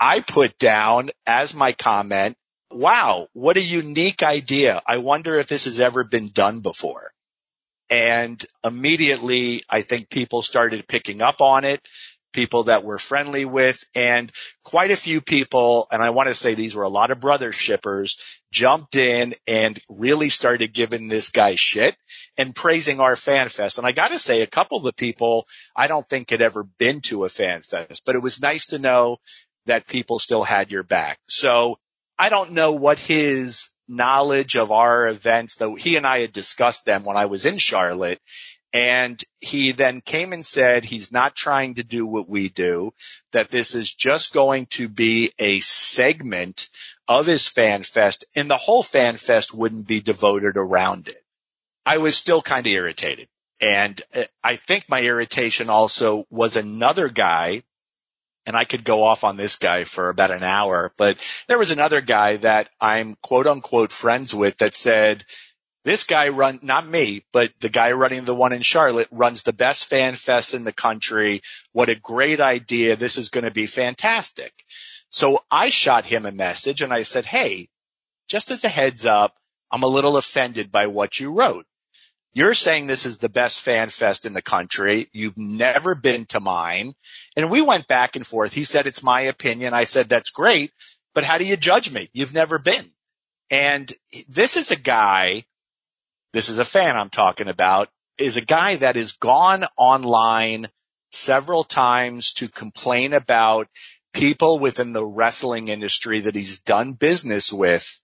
I put down as my comment, wow, what a unique idea. I wonder if this has ever been done before. And immediately I think people started picking up on it, people that we're friendly with and quite a few people, and I want to say these were a lot of brother shippers jumped in and really started giving this guy shit and praising our fan fest. And I got to say a couple of the people I don't think had ever been to a fan fest, but it was nice to know that people still had your back. So I don't know what his knowledge of our events, though he and I had discussed them when I was in Charlotte. And he then came and said he's not trying to do what we do, that this is just going to be a segment of his fan fest and the whole fan fest wouldn't be devoted around it. I was still kind of irritated. And uh, I think my irritation also was another guy and I could go off on this guy for about an hour, but there was another guy that I'm quote unquote friends with that said, this guy run, not me, but the guy running the one in Charlotte runs the best fan fest in the country. What a great idea. This is going to be fantastic. So I shot him a message and I said, Hey, just as a heads up, I'm a little offended by what you wrote. You're saying this is the best fan fest in the country. You've never been to mine. And we went back and forth. He said, it's my opinion. I said, that's great, but how do you judge me? You've never been. And this is a guy, this is a fan I'm talking about, is a guy that has gone online several times to complain about people within the wrestling industry that he's done business with.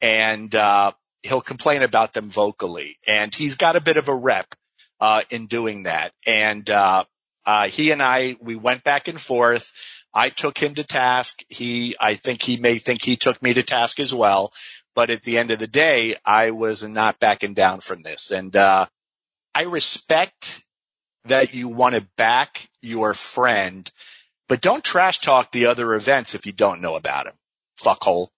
And, uh, he'll complain about them vocally and he's got a bit of a rep, uh, in doing that. And, uh, uh, he and I, we went back and forth. I took him to task. He, I think he may think he took me to task as well. But at the end of the day, I was not backing down from this. And, uh, I respect that you want to back your friend, but don't trash talk the other events if you don't know about him. Fuckhole.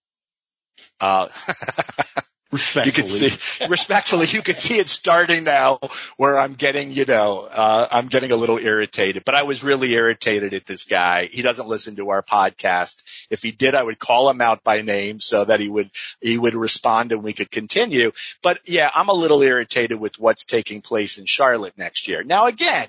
Uh, Respectfully. You can see, respectfully, you can see it starting now where I'm getting, you know, uh, I'm getting a little irritated, but I was really irritated at this guy. He doesn't listen to our podcast. If he did, I would call him out by name so that he would, he would respond and we could continue. But yeah, I'm a little irritated with what's taking place in Charlotte next year. Now again,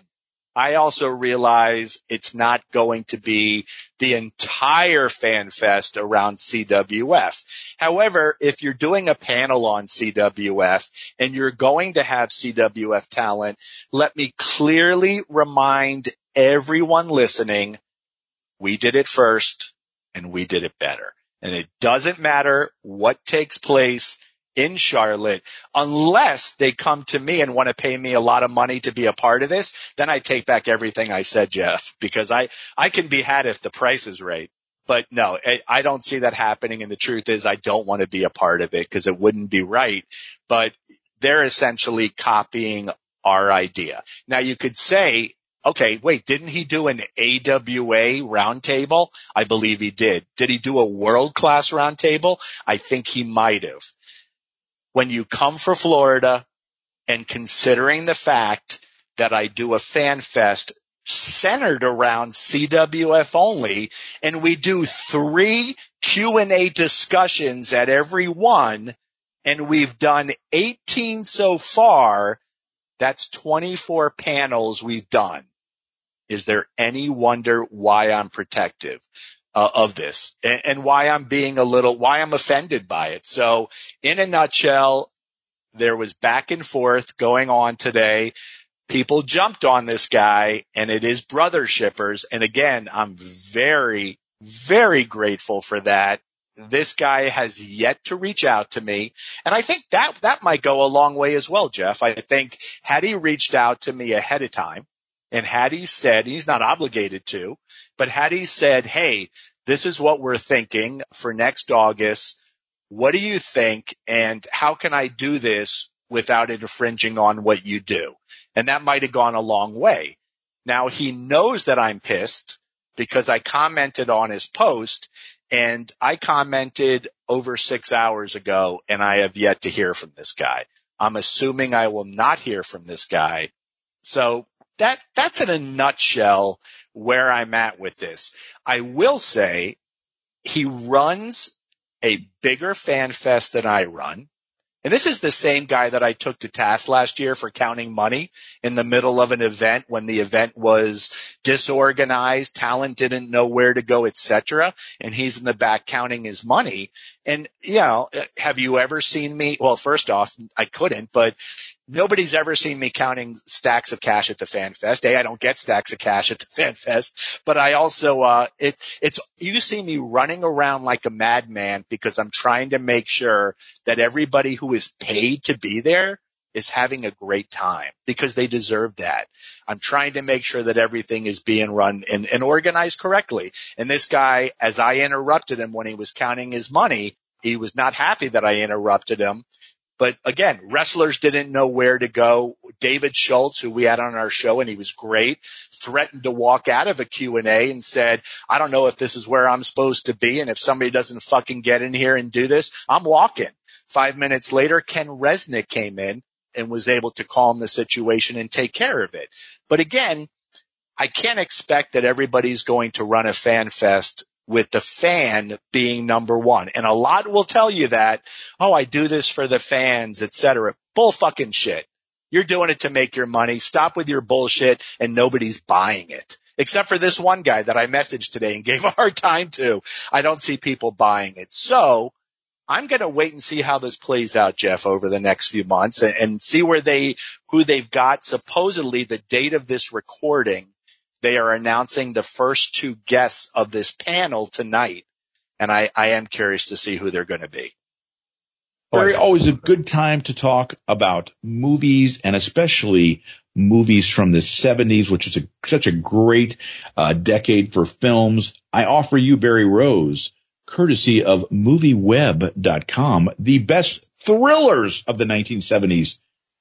I also realize it's not going to be the entire fan fest around CWF. However, if you're doing a panel on CWF and you're going to have CWF talent, let me clearly remind everyone listening, we did it first and we did it better. And it doesn't matter what takes place in Charlotte, unless they come to me and want to pay me a lot of money to be a part of this, then I take back everything I said, Jeff, because I, I can be had if the price is right. But no, I, I don't see that happening. And the truth is I don't want to be a part of it because it wouldn't be right. But they're essentially copying our idea. Now you could say, okay, wait, didn't he do an AWA roundtable? I believe he did. Did he do a world class roundtable? I think he might have when you come for Florida and considering the fact that I do a fan fest centered around CWF only and we do three Q&A discussions at every one and we've done 18 so far. That's 24 panels we've done. Is there any wonder why I'm protective? Uh, of this and, and why I'm being a little, why I'm offended by it. So in a nutshell, there was back and forth going on today. People jumped on this guy and it is brother shippers. And again, I'm very, very grateful for that. This guy has yet to reach out to me. And I think that, that might go a long way as well, Jeff. I think had he reached out to me ahead of time and had he said, he's not obligated to, but had he said, Hey, this is what we're thinking for next August. What do you think? And how can I do this without infringing on what you do? And that might have gone a long way. Now he knows that I'm pissed because I commented on his post and I commented over six hours ago and I have yet to hear from this guy. I'm assuming I will not hear from this guy. So that, that's in a nutshell where I'm at with this. I will say he runs a bigger fan fest than I run. And this is the same guy that I took to task last year for counting money in the middle of an event when the event was disorganized, talent didn't know where to go, etc. And he's in the back counting his money. And you know, have you ever seen me? Well, first off, I couldn't, but Nobody's ever seen me counting stacks of cash at the fan fest. A, I don't get stacks of cash at the fan fest, but I also, uh, it, it's, you see me running around like a madman because I'm trying to make sure that everybody who is paid to be there is having a great time because they deserve that. I'm trying to make sure that everything is being run and, and organized correctly. And this guy, as I interrupted him when he was counting his money, he was not happy that I interrupted him but again, wrestlers didn't know where to go. David Schultz, who we had on our show and he was great, threatened to walk out of a Q&A and said, I don't know if this is where I'm supposed to be. And if somebody doesn't fucking get in here and do this, I'm walking. Five minutes later, Ken Resnick came in and was able to calm the situation and take care of it. But again, I can't expect that everybody's going to run a fan fest with the fan being number one. And a lot will tell you that, oh, I do this for the fans, etc. Bull fucking shit. You're doing it to make your money. Stop with your bullshit and nobody's buying it. Except for this one guy that I messaged today and gave a hard time to. I don't see people buying it. So I'm going to wait and see how this plays out, Jeff, over the next few months and, and see where they, who they've got. Supposedly the date of this recording they are announcing the first two guests of this panel tonight. And I, I am curious to see who they're going to be. Very always a good time to talk about movies and especially movies from the 70s, which is a, such a great uh, decade for films. I offer you Barry Rose, courtesy of MovieWeb.com, the best thrillers of the 1970s.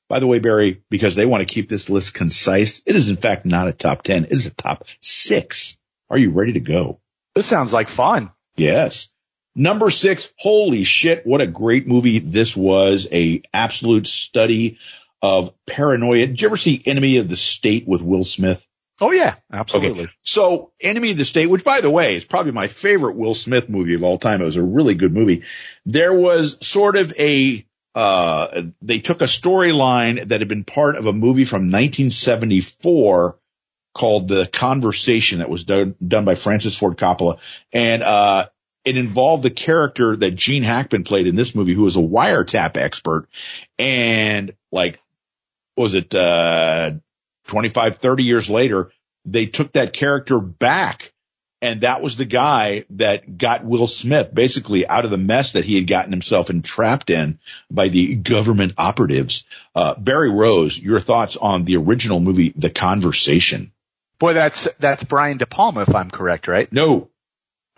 By the way, Barry, because they want to keep this list concise, it is in fact not a top 10. It is a top six. Are you ready to go? This sounds like fun. Yes. Number six, holy shit, what a great movie this was. A absolute study of paranoia. Did you ever see Enemy of the State with Will Smith? Oh yeah, absolutely. Okay. So Enemy of the State, which by the way is probably my favorite Will Smith movie of all time. It was a really good movie. There was sort of a, uh, they took a storyline that had been part of a movie from 1974 called The Conversation that was done, done by Francis Ford Coppola. And, uh, it involved the character that Gene Hackman played in this movie, who was a wiretap expert. And like, was it, uh, 25, 30 years later, they took that character back. And that was the guy that got Will Smith basically out of the mess that he had gotten himself entrapped in by the government operatives. Uh, Barry Rose, your thoughts on the original movie, The Conversation? Boy, that's, that's Brian De Palma, if I'm correct, right? No.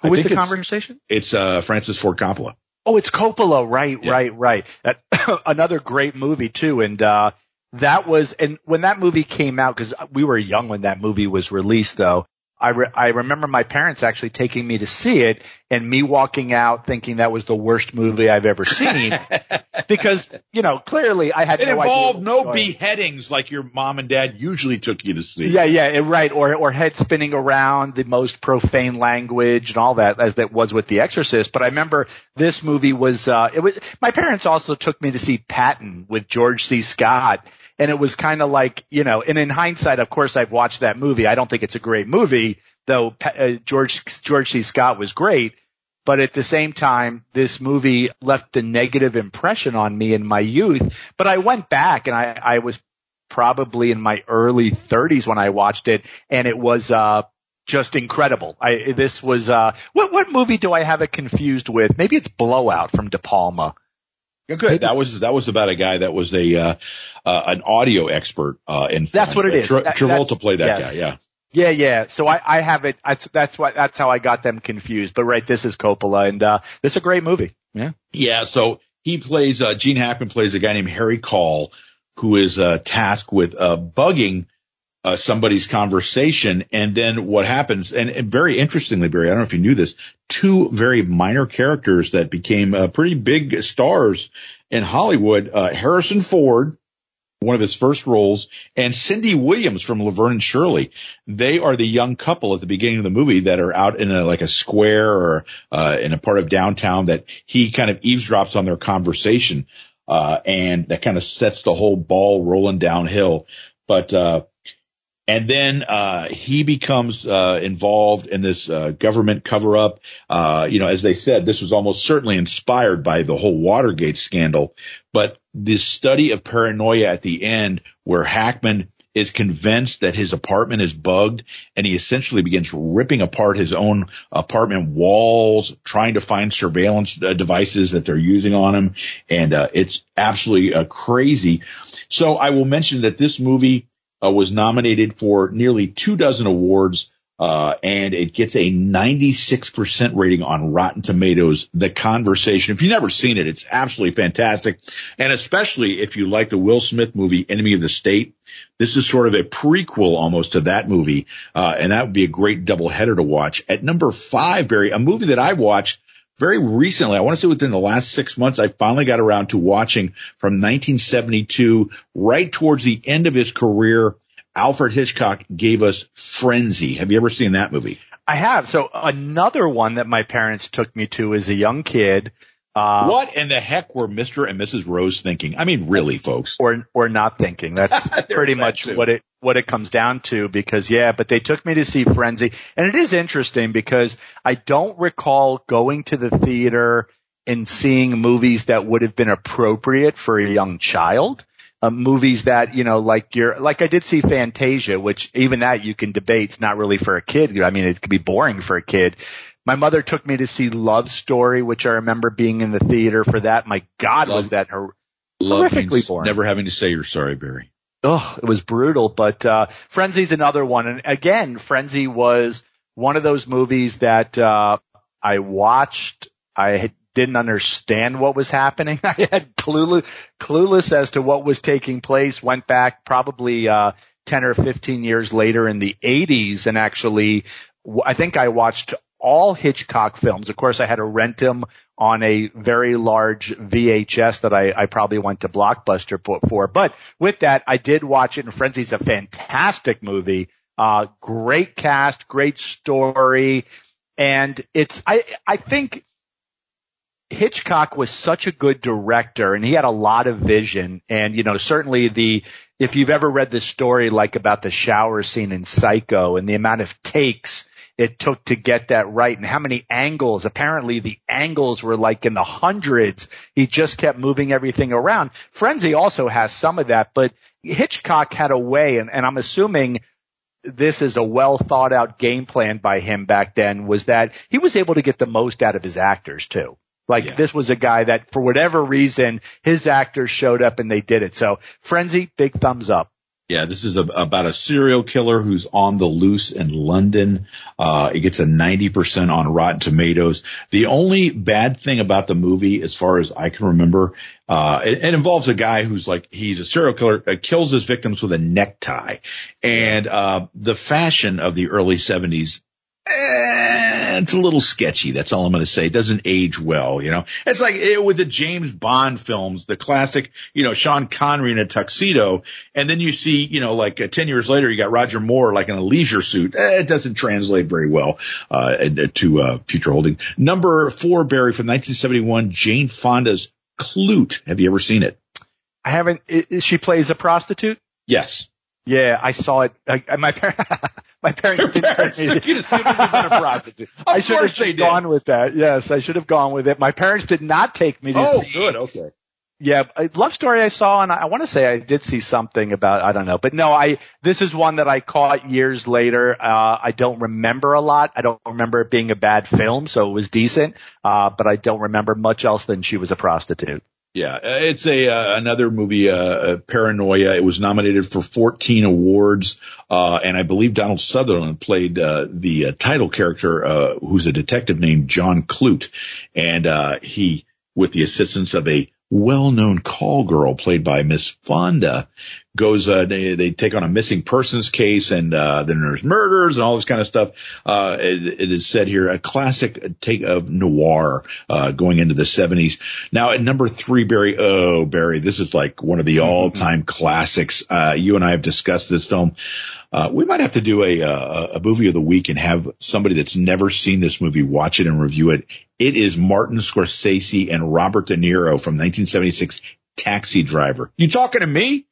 Who was the conversation? It's, uh, Francis Ford Coppola. Oh, it's Coppola. Right, yeah. right, right. That, another great movie too. And, uh, that was, and when that movie came out, cause we were young when that movie was released though, I, re- I remember my parents actually taking me to see it and me walking out thinking that was the worst movie I've ever seen because, you know, clearly I had it no involved no beheadings like your mom and dad usually took you to see. Yeah, yeah, right. Or, or head spinning around the most profane language and all that as that was with The Exorcist. But I remember this movie was, uh, it was, my parents also took me to see Patton with George C. Scott and it was kind of like, you know, and in hindsight, of course, I've watched that movie. I don't think it's a great movie, though uh, George, George C. Scott was great. But at the same time, this movie left a negative impression on me in my youth. But I went back and I, I was probably in my early 30s when I watched it and it was, uh, just incredible. I, this was, uh, what, what movie do I have it confused with? Maybe it's Blowout from De Palma. Good. That was that was about a guy that was a uh, uh, an audio expert uh, in. That's what it is. Tra- Travolta played that yes. guy. Yeah. Yeah, yeah. So I, I have it. I, that's why. That's how I got them confused. But right, this is Coppola, and uh, this is a great movie. Yeah. Yeah. So he plays. Uh, Gene Hackman plays a guy named Harry Caul, who is uh, tasked with uh, bugging uh, somebody's conversation. And then what happens, and, and, very interestingly, Barry, I don't know if you knew this, two very minor characters that became uh, pretty big stars in Hollywood, uh, Harrison Ford, one of his first roles, and Cindy Williams from Laverne and Shirley. They are the young couple at the beginning of the movie that are out in a, like a square or, uh, in a part of downtown that he kind of eavesdrops on their conversation. Uh, and that kind of sets the whole ball rolling downhill. But, uh, and then uh, he becomes uh, involved in this uh, government cover up. Uh, you know, as they said, this was almost certainly inspired by the whole Watergate scandal. But this study of paranoia at the end, where Hackman is convinced that his apartment is bugged, and he essentially begins ripping apart his own apartment walls, trying to find surveillance uh, devices that they're using on him, and uh, it's absolutely crazy. So I will mention that this movie uh, was nominated for nearly two dozen awards, uh, and it gets a 96% rating on Rotten Tomatoes. The Conversation. If you've never seen it, it's absolutely fantastic, and especially if you like the Will Smith movie Enemy of the State. This is sort of a prequel almost to that movie, uh, and that would be a great doubleheader to watch. At number five, Barry, a movie that I watched very recently, I want to say within the last six months, I finally got around to watching from 1972, right towards the end of his career. Alfred Hitchcock gave us Frenzy. Have you ever seen that movie? I have. So another one that my parents took me to as a young kid. Uh, what in the heck were Mr. and Mrs. Rose thinking? I mean, really, folks. Or, or not thinking. That's pretty much what it, what it comes down to because yeah, but they took me to see Frenzy and it is interesting because I don't recall going to the theater and seeing movies that would have been appropriate for a young child. Uh, movies that, you know, like you're, like I did see Fantasia, which even that you can debate. It's not really for a kid. I mean, it could be boring for a kid. My mother took me to see Love Story, which I remember being in the theater for that. My God, Love, was that hor- horrifically boring. Never having to say you're sorry, Barry oh, it was brutal. But uh, Frenzy's another one, and again, Frenzy was one of those movies that uh, I watched. I didn't understand what was happening. I had clueless, clueless as to what was taking place. Went back probably uh, ten or fifteen years later in the '80s, and actually, I think I watched all Hitchcock films. Of course, I had to rent them on a very large VHS that I, I probably went to Blockbuster for. But with that, I did watch it and Frenzy's a fantastic movie. Uh, great cast, great story. And it's, I, I think Hitchcock was such a good director and he had a lot of vision. And, you know, certainly the, if you've ever read the story like about the shower scene in Psycho and the amount of takes it took to get that right and how many angles. Apparently the angles were like in the hundreds. He just kept moving everything around. Frenzy also has some of that, but Hitchcock had a way and, and I'm assuming this is a well thought out game plan by him back then was that he was able to get the most out of his actors too. Like yeah. this was a guy that for whatever reason, his actors showed up and they did it. So Frenzy, big thumbs up. Yeah, this is a, about a serial killer who's on the loose in London. Uh, it gets a 90% on Rotten Tomatoes. The only bad thing about the movie, as far as I can remember, uh, it, it, involves a guy who's like, he's a serial killer, uh, kills his victims with a necktie. And, uh, the fashion of the early 70s eh, it's a little sketchy. That's all I'm going to say. It doesn't age well, you know. It's like it, with the James Bond films, the classic, you know, Sean Connery in a tuxedo, and then you see, you know, like uh, ten years later, you got Roger Moore like in a leisure suit. Eh, it doesn't translate very well uh, to uh, future holding. Number four, Barry from 1971, Jane Fonda's Klute. Have you ever seen it? I haven't. It, she plays a prostitute. Yes. Yeah, I saw it. I, my parents, my parents Your didn't parents took you to see a prostitute. I should have they gone with that. Yes, I should have gone with it. My parents did not take me to oh, see. Oh, good. Okay. Yeah, love story I saw, and I, I want to say I did see something about I don't know, but no, I this is one that I caught years later. Uh, I don't remember a lot. I don't remember it being a bad film, so it was decent. Uh, but I don't remember much else than she was a prostitute. Yeah, uh, it's a uh, another movie, uh, uh, Paranoia. It was nominated for 14 awards, uh, and I believe Donald Sutherland played uh, the title character, uh who's a detective named John Klute, and uh he, with the assistance of a well-known call girl played by Miss Fonda, goes, uh, they, they take on a missing persons case and, uh, then there's murders and all this kind of stuff. Uh, it, it is said here, a classic take of noir, uh, going into the seventies. Now at number three, Barry, oh, Barry, this is like one of the all time classics. Uh, you and I have discussed this film. Uh, we might have to do a, a, a movie of the week and have somebody that's never seen this movie watch it and review it. It is Martin Scorsese and Robert De Niro from 1976 Taxi Driver. You talking to me?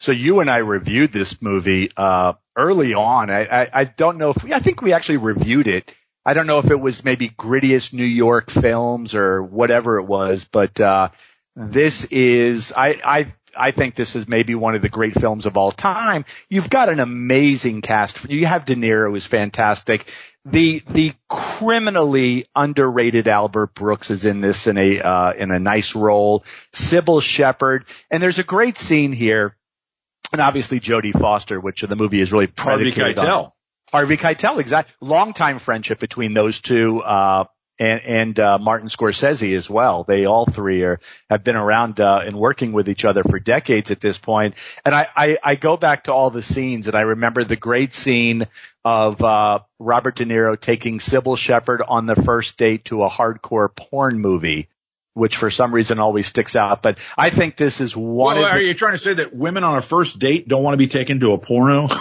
So you and I reviewed this movie uh, early on. I, I, I don't know if we, I think we actually reviewed it. I don't know if it was maybe grittiest New York films or whatever it was, but uh, this is I, I I think this is maybe one of the great films of all time. You've got an amazing cast. You have De Niro who's fantastic. The the criminally underrated Albert Brooks is in this in a uh, in a nice role. Cybill Shepherd, and there's a great scene here and obviously Jodie Foster, which the movie is really predicated Harvey Keitel. on. Harvey Keitel, exactly. Long time friendship between those two, uh, and, and uh, Martin Scorsese as well. They all three are have been around uh, and working with each other for decades at this point. And I, I, I go back to all the scenes, and I remember the great scene of uh, Robert De Niro taking Cybill Shepherd on the first date to a hardcore porn movie which for some reason always sticks out. But I think this is one. Well, are the, you trying to say that women on a first date don't want to be taken to a porno?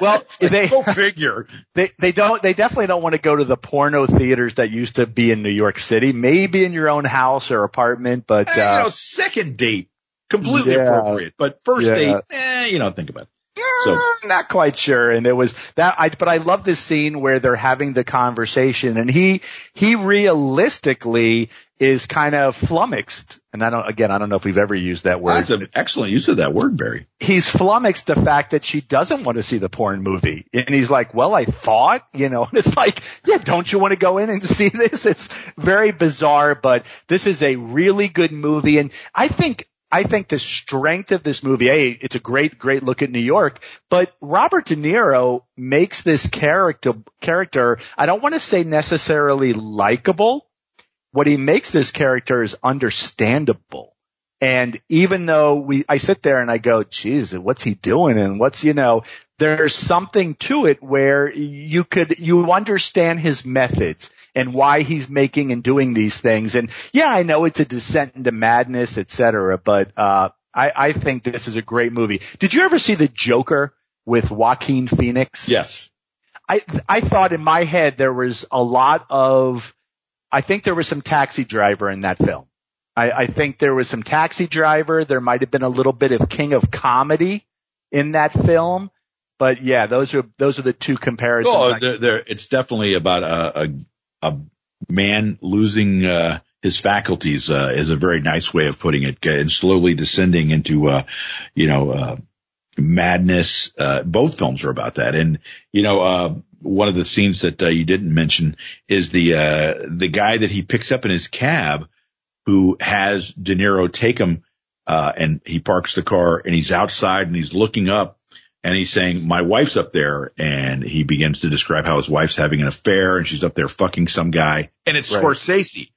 Well, they go figure. They they don't. They definitely don't want to go to the porno theaters that used to be in New York City. Maybe in your own house or apartment, but uh, you know, second date completely yeah, appropriate. But first yeah. date, eh, you know, think about it. So not quite sure. And it was that I, but I love this scene where they're having the conversation and he, he realistically is kind of flummoxed. And I don't, again, I don't know if we've ever used that word. That's an excellent use of that word, Barry. He's flummoxed the fact that she doesn't want to see the porn movie. And he's like, well, I thought, you know, and it's like, yeah, don't you want to go in and see this? It's very bizarre, but this is a really good movie. And I think I think the strength of this movie, a, it's a great, great look at New York, but Robert De Niro makes this character, character, I don't want to say necessarily likable. What he makes this character is understandable. And even though we, I sit there and I go, geez, what's he doing? And what's, you know, there's something to it where you could, you understand his methods and why he's making and doing these things. And yeah, I know it's a descent into madness, et cetera, but, uh, I, I think this is a great movie. Did you ever see The Joker with Joaquin Phoenix? Yes. I, I thought in my head there was a lot of, I think there was some taxi driver in that film. I, I think there was some taxi driver. There might have been a little bit of King of Comedy in that film. But yeah, those are, those are the two comparisons. Oh, they're, they're, it's definitely about a, a, a man losing, uh, his faculties, uh, is a very nice way of putting it and slowly descending into, uh, you know, uh, madness. Uh, both films are about that. And, you know, uh, one of the scenes that you didn't mention is the, uh, the guy that he picks up in his cab who has De Niro take him, uh, and he parks the car and he's outside and he's looking up and he's saying, my wife's up there. And he begins to describe how his wife's having an affair and she's up there fucking some guy. And it's right. Scorsese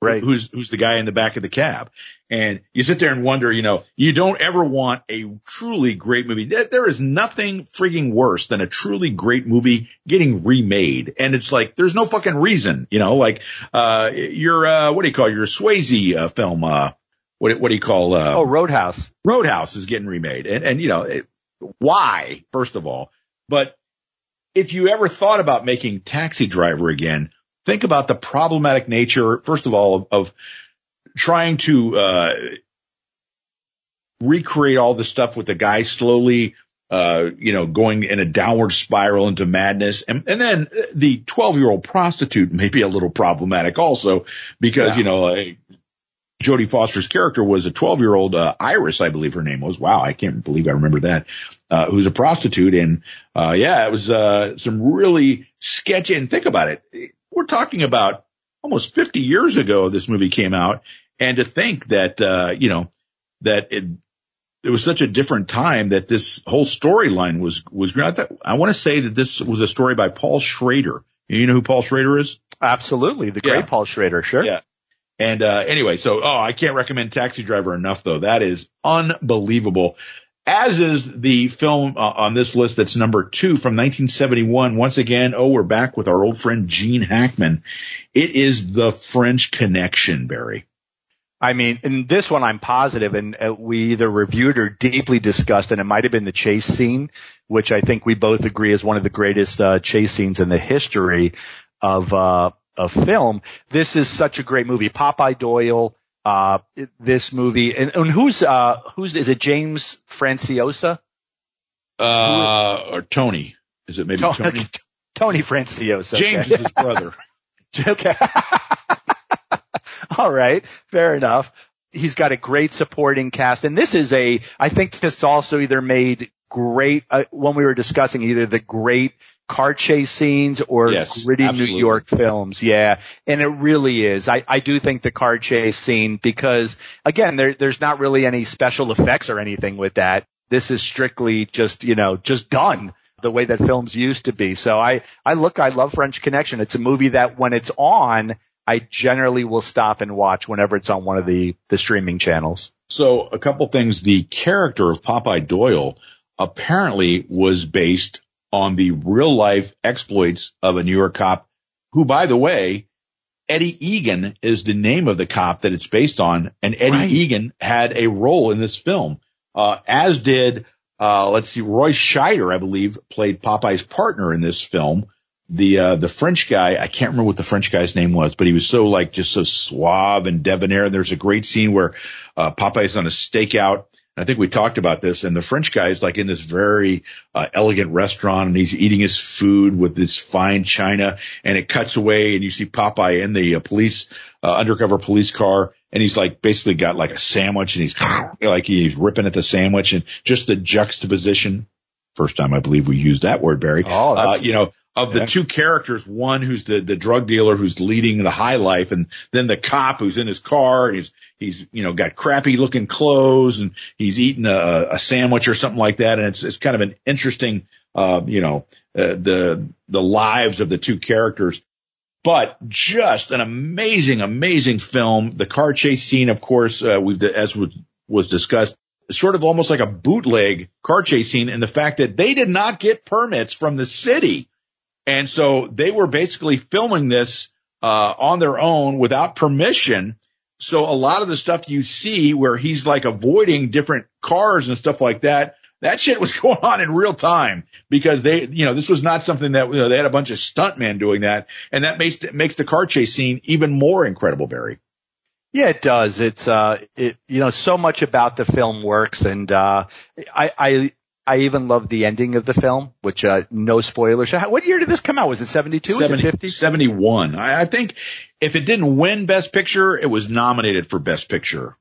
right. who's who's the guy in the back of the cab. And you sit there and wonder, you know, you don't ever want a truly great movie. There is nothing frigging worse than a truly great movie getting remade. And it's like, there's no fucking reason, you know, like, uh, your, uh, what do you call your Swayze, uh, film, uh, what, what do you call, uh, oh, Roadhouse. Roadhouse is getting remade. And, and, you know, it, why, first of all, but if you ever thought about making Taxi Driver again, think about the problematic nature, first of all, of, of trying to, uh, recreate all the stuff with the guy slowly, uh, you know, going in a downward spiral into madness. And, and then the 12 year old prostitute may be a little problematic also because, yeah. you know, uh, Jodie Foster's character was a 12 year old, uh, Iris, I believe her name was. Wow. I can't believe I remember that. Uh, who's a prostitute. And, uh, yeah, it was, uh, some really sketchy and think about it we're talking about almost 50 years ago this movie came out. And to think that, uh, you know, that it, it was such a different time that this whole storyline was, was, I, thought, I want to say that this was a story by Paul Schrader. You know who Paul Schrader is? Absolutely. The great yeah. Paul Schrader. Sure. Yeah. And, uh, anyway, so, oh, I can't recommend Taxi Driver enough though. That is unbelievable as is the film uh, on this list that's number two from 1971. Once again, oh, we're back with our old friend Gene Hackman. It is The French Connection, Barry. I mean, in this one, I'm positive, and uh, we either reviewed or deeply discussed, and it might have been the chase scene, which I think we both agree is one of the greatest uh, chase scenes in the history of uh, of film. This is such a great movie. Popeye Doyle uh, this movie. And, and who's, uh, who's, is it James Franciosa? Uh, or Tony. Is it maybe Tony? Tony, Tony Franciosa. James okay. is his brother. okay. All right. Fair enough. He's got a great supporting cast. And this is a, I think this also either made great, uh, when we were discussing either the great car chase scenes or yes, gritty absolutely. New York films. Yeah. And it really is. I, I do think the car chase scene because again, there, there's not really any special effects or anything with that. This is strictly just, you know, just done the way that films used to be. So I, I look, I love French Connection. It's a movie that when it's on, I generally will stop and watch whenever it's on one of the, the streaming channels. So a couple things. The character of Popeye Doyle apparently was based on the real life exploits of a New York cop who, by the way, Eddie Egan is the name of the cop that it's based on. And Eddie right. Egan had a role in this film, uh, as did, uh, let's see, Roy Scheider, I believe, played Popeye's partner in this film. The, uh, the French guy, I can't remember what the French guy's name was, but he was so like just so suave and debonair. And there's a great scene where, uh, Popeye's on a stakeout I think we talked about this and the French guy is like in this very uh, elegant restaurant and he's eating his food with this fine china and it cuts away and you see Popeye in the uh, police, uh, undercover police car and he's like basically got like a sandwich and he's like he's ripping at the sandwich and just the juxtaposition. First time I believe we used that word, Barry. Oh, uh, you know, of the two characters, one who's the, the drug dealer who's leading the high life and then the cop who's in his car and he's, he's, you know, got crappy looking clothes and he's eating a, a sandwich or something like that. And it's, it's kind of an interesting, uh, you know, uh, the, the lives of the two characters, but just an amazing, amazing film. The car chase scene, of course, uh, we've, as was was discussed, sort of almost like a bootleg car chase scene and the fact that they did not get permits from the city. And so they were basically filming this, uh, on their own without permission. So a lot of the stuff you see where he's like avoiding different cars and stuff like that, that shit was going on in real time because they, you know, this was not something that, you know, they had a bunch of stuntmen doing that. And that makes, makes the car chase scene even more incredible, Barry. Yeah, it does. It's, uh, it, you know, so much about the film works and, uh, I, I, I even love the ending of the film, which, uh, no spoilers. What year did this come out? Was it 72? 70, it 50? 71. I, I think if it didn't win best picture, it was nominated for best picture.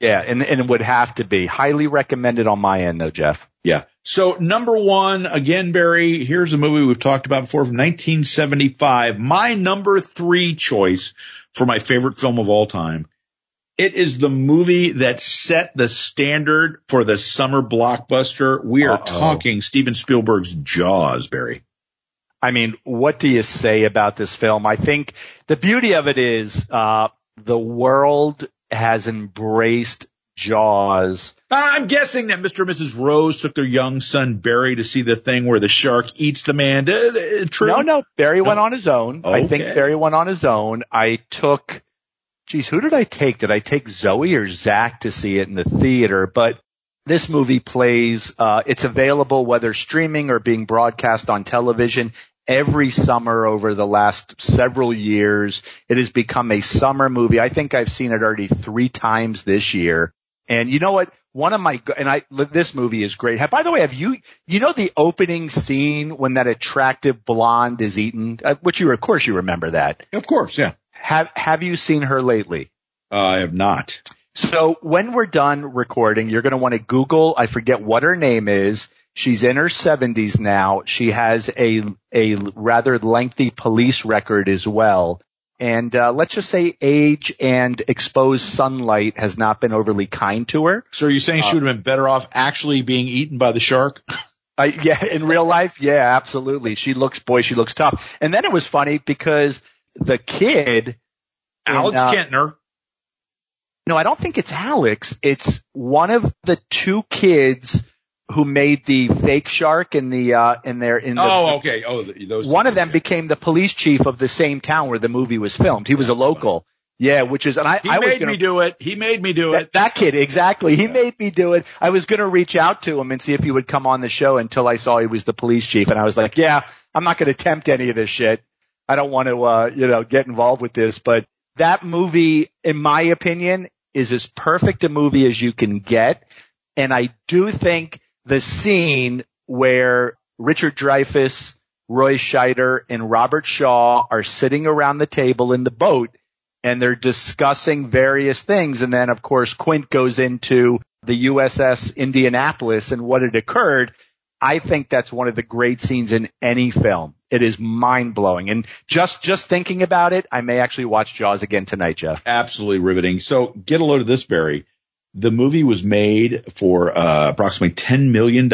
Yeah, and, and it would have to be highly recommended on my end though, Jeff. Yeah. So number one, again, Barry, here's a movie we've talked about before from 1975. My number three choice for my favorite film of all time. It is the movie that set the standard for the summer blockbuster. We are Uh-oh. talking Steven Spielberg's Jaws, Barry. I mean, what do you say about this film? I think the beauty of it is, uh, the world has embraced Jaws. I'm guessing that Mr. and Mrs. Rose took their young son Barry to see the thing where the shark eats the man. Uh, true? No, no. Barry no. went on his own. Okay. I think Barry went on his own. I took, geez, who did I take? Did I take Zoe or Zach to see it in the theater? But this movie plays, uh, it's available whether streaming or being broadcast on television every summer over the last several years. It has become a summer movie. I think I've seen it already three times this year. And you know what? One of my, and I, this movie is great. By the way, have you, you know the opening scene when that attractive blonde is eaten, uh, which you, of course you remember that. Of course, yeah. Have, have you seen her lately? Uh, I have not. So when we're done recording, you're going to want to Google, I forget what her name is, She's in her 70s now. She has a a rather lengthy police record as well. And uh, let's just say age and exposed sunlight has not been overly kind to her. So are you saying uh, she would have been better off actually being eaten by the shark? Uh, yeah, in real life, yeah, absolutely. She looks, boy, she looks tough. And then it was funny because the kid, Alex in, uh, Kintner. No, I don't think it's Alex. It's one of the two kids who made the fake shark in the uh in their in the, oh okay. Oh those one of them okay. became the police chief of the same town where the movie was filmed. He was a local. yeah which is and I he I made gonna, me do it. He made me do that, it. that kid exactly. He yeah. made me do it. I was gonna reach out to him and see if he would come on the show until I saw he was the police chief. And I was like yeah I'm not gonna tempt any of this shit I don't want to uh you know get involved with this but that movie in my opinion is as perfect a movie as you can get and I do think the scene where Richard Dreyfuss, Roy Scheider, and Robert Shaw are sitting around the table in the boat and they're discussing various things. And then of course Quint goes into the USS Indianapolis and what had occurred. I think that's one of the great scenes in any film. It is mind blowing. And just, just thinking about it, I may actually watch Jaws again tonight, Jeff. Absolutely riveting. So get a load of this, Barry. The movie was made for uh, approximately $10 million.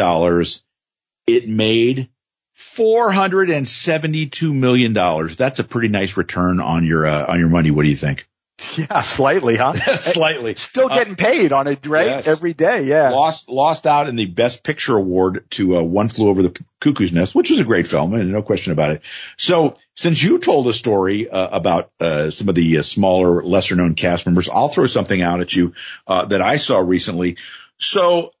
It made $472 million. That's a pretty nice return on your, uh, on your money. What do you think? Yeah, slightly, huh? slightly. Still getting uh, paid on it, right? Yes. Every day, yeah. Lost, lost out in the Best Picture award to uh, One Flew Over the Cuckoo's Nest, which is a great film, and no question about it. So, since you told a story uh, about uh, some of the uh, smaller, lesser-known cast members, I'll throw something out at you uh, that I saw recently. So,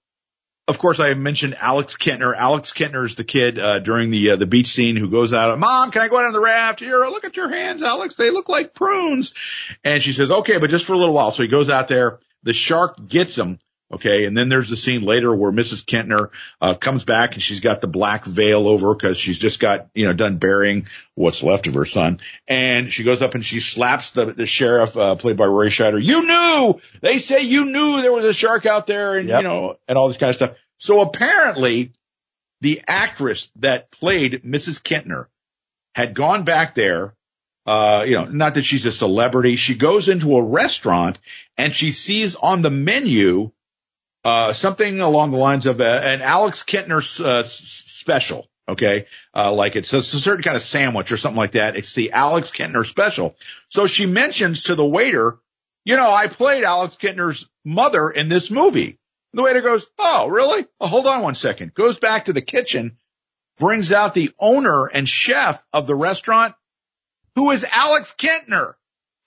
of course, I mentioned Alex Kintner. Alex Kintner is the kid uh, during the uh, the beach scene who goes out. Mom, can I go out on the raft? Here, look at your hands, Alex. They look like prunes. And she says, okay, but just for a little while. So he goes out there. The shark gets him. Okay. And then there's the scene later where Mrs. Kintner, uh, comes back and she's got the black veil over because she's just got, you know, done burying what's left of her son. And she goes up and she slaps the, the sheriff, uh, played by Roy Scheider. You knew! They say you knew there was a shark out there and, yep. you know, and all this kind of stuff. So apparently the actress that played Mrs. Kintner had gone back there uh, you know, not that she's a celebrity. She goes into a restaurant and she sees on the menu uh, something along the lines of a, an Alex Kintner uh, special. Okay. Uh, like it's a, it's a, certain kind of sandwich or something like that. It's the Alex Kintner special. So she mentions to the waiter, you know, I played Alex Kintner's mother in this movie. The waiter goes, oh, really? Hold on one second. Goes back to the kitchen, brings out the owner and chef of the restaurant, who is Alex Kintner.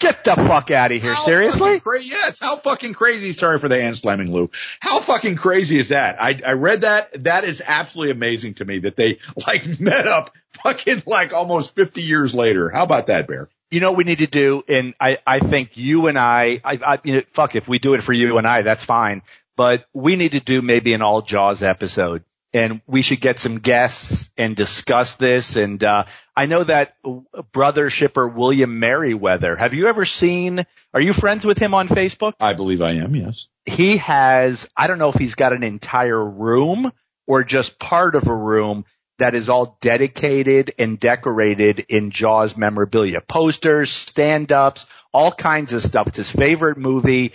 Get the fuck out of here. How Seriously? Cra- yes. How fucking crazy. Sorry for the hand slamming, Lou. How fucking crazy is that? I, I read that. That is absolutely amazing to me that they like met up fucking like almost 50 years later. How about that, Bear? You know what we need to do, and I, I think you and I, I, I you know, fuck, if we do it for you and I, that's fine. But we need to do maybe an all Jaws episode, and we should get some guests and discuss this. And uh, I know that brother shipper William Merriweather. Have you ever seen? Are you friends with him on Facebook? I believe I am. Yes. He has. I don't know if he's got an entire room or just part of a room that is all dedicated and decorated in Jaws memorabilia. Posters, stand-ups, all kinds of stuff. It's his favorite movie.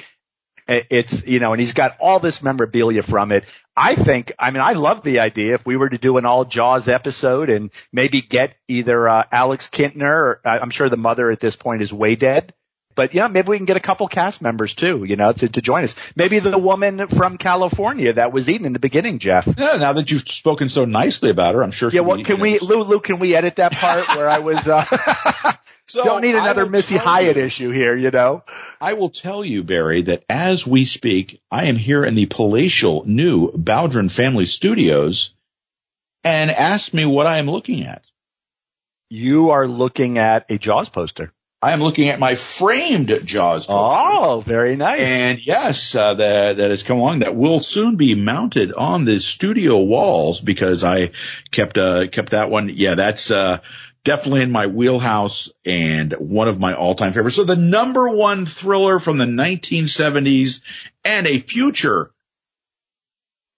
It's, you know, and he's got all this memorabilia from it. I think, I mean, I love the idea if we were to do an all Jaws episode and maybe get either, uh, Alex Kintner or I'm sure the mother at this point is way dead but yeah, maybe we can get a couple cast members too, you know, to, to join us. Maybe the woman from California that was eaten in the beginning, Jeff. Yeah, now that you've spoken so nicely about her, I'm sure. Yeah, well, can we, Lou, Lou, can we edit that part where I was, uh, so don't need another Missy Hyatt you, issue here, you know? I will tell you, Barry, that as we speak, I am here in the palatial new Bowdrin Family Studios and ask me what I am looking at. You are looking at a Jaws poster. I am looking at my framed Jaws. Poster. Oh, very nice. And yes, uh, that that has come along. That will soon be mounted on the studio walls because I kept uh kept that one. Yeah, that's uh definitely in my wheelhouse and one of my all-time favorites. So the number one thriller from the 1970s and a future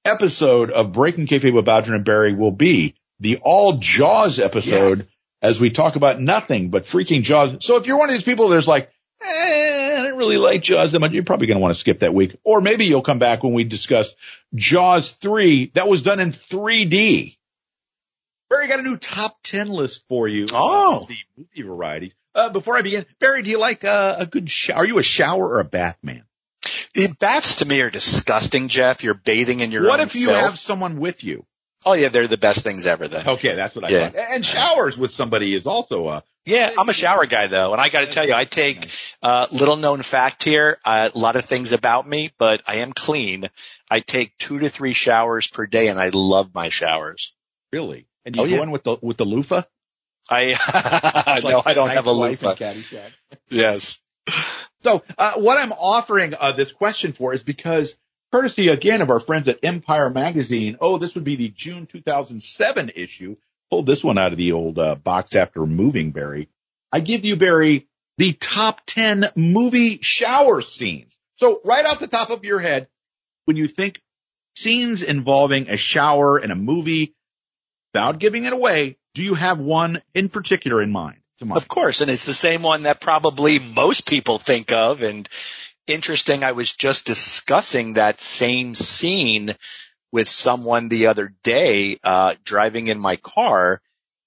episode of Breaking Kayfabe with Bowdrin and Barry will be the all Jaws episode. Yes as we talk about nothing but freaking Jaws. So if you're one of these people that's like, eh, I didn't really like Jaws that much, you're probably going to want to skip that week. Or maybe you'll come back when we discuss Jaws 3 that was done in 3D. Barry got a new top 10 list for you. Oh. The movie variety. Uh, before I begin, Barry, do you like uh, a good shower? Are you a shower or a bath man? The baths to me are disgusting, Jeff. You're bathing in your own. what if you self. have someone with you? Oh yeah, they're the best things ever then. Okay, that's what I yeah. thought. And showers with somebody is also a yeah, I'm a shower guy though, and I got to tell you, I take uh, little known fact here. Uh, a lot of things about me, but I am clean. I take two to three showers per day, and I love my showers. Really? And you oh, go yeah. in with the with the loofah? I like no, I don't have a loofah. yes. So uh, what I'm offering uh, this question for is because courtesy again of our friends at Empire Magazine. Oh, this would be the June 2007 issue. Pulled this one out of the old uh, box after moving, Barry. I give you, Barry, the top 10 movie shower scenes. So right off the top of your head, when you think scenes involving a shower in a movie, without giving it away, do you have one in particular in mind? Of course, and it's the same one that probably most people think of, and interesting. I was just discussing that same scene with someone the other day, uh, driving in my car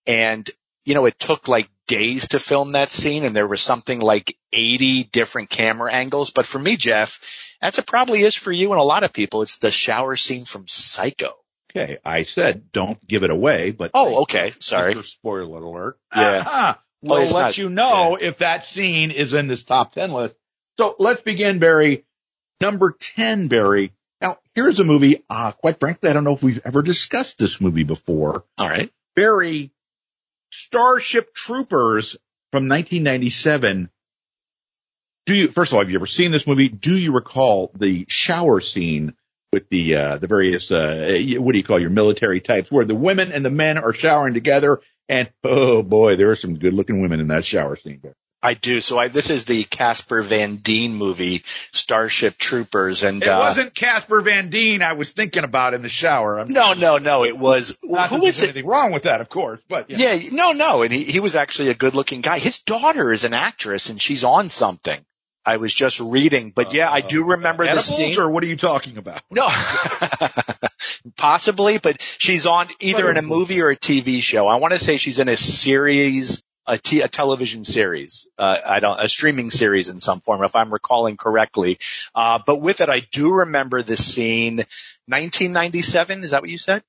and, you know, it took like days to film that scene and there was something like 80 different camera angles. But for me, Jeff, as it probably is for you and a lot of people, it's the shower scene from Psycho. Okay. I said don't give it away, but. Oh, okay. Sorry. Spoiler alert. Yeah. We'll oh, let not, you know yeah. if that scene is in this top 10 list. So let's begin, Barry. Number 10, Barry. Now, here's a movie, uh, quite frankly, I don't know if we've ever discussed this movie before. All right. Barry, Starship Troopers from 1997. Do you, first of all, have you ever seen this movie? Do you recall the shower scene with the, uh, the various, uh, what do you call your military types where the women and the men are showering together? And oh boy, there are some good looking women in that shower scene. There. I do. So I, this is the Casper Van Dien movie, Starship Troopers, and it uh, wasn't Casper Van Dien I was thinking about in the shower. I'm no, no, no. It was not who was anything wrong with that, of course, but yeah, no, no. And he he was actually a good looking guy. His daughter is an actress, and she's on something. I was just reading, but yeah, I do remember uh, the scene. Or what are you talking about? No, possibly, but she's on either in a movie or a TV show. I want to say she's in a series a, t- a television series. Uh, I don't, a streaming series in some form, if I'm recalling correctly. Uh, but with it, I do remember the scene, 1997. Is that what you said?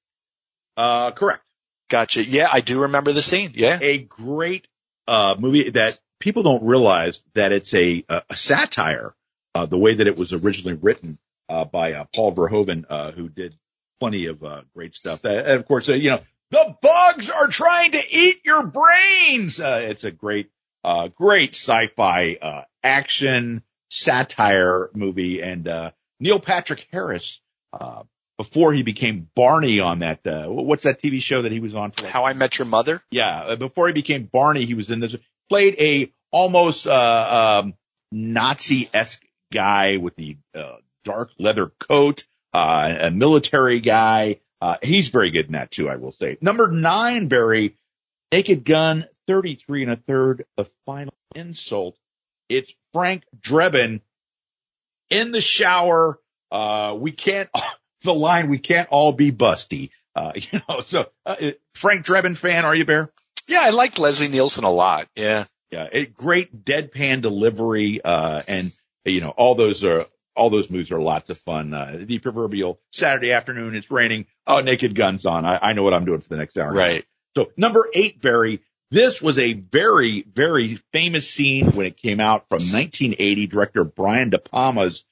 Uh, correct. Gotcha. Yeah, I do remember the scene. Yeah. A great, uh, movie that people don't realize that it's a, a satire, uh, the way that it was originally written, uh, by, uh, Paul Verhoeven, uh, who did plenty of, uh, great stuff. and of course, uh, you know, the bugs are trying to eat your brains. Uh, it's a great, uh, great sci-fi, uh, action satire movie. And, uh, Neil Patrick Harris, uh, before he became Barney on that, uh, what's that TV show that he was on? For How I Met Your Mother? Yeah. Uh, before he became Barney, he was in this, played a almost, uh, um, Nazi-esque guy with the, uh, dark leather coat, uh, a military guy. Uh, he's very good in that too, I will say. Number nine, Barry, Naked Gun, 33 and a third, the final insult. It's Frank Drebin in the shower. Uh, we can't, the line, we can't all be busty. Uh, you know, so, uh, Frank Drebin fan, are you, Bear? Yeah, I liked Leslie Nielsen a lot. Yeah. Yeah. A great deadpan delivery, uh, and, you know, all those are, all those moves are lots of fun. Uh, the proverbial Saturday afternoon, it's raining. Oh, naked guns on. I, I know what I'm doing for the next hour. Right. So number eight, Barry, this was a very, very famous scene when it came out from 1980. Director Brian De Palma's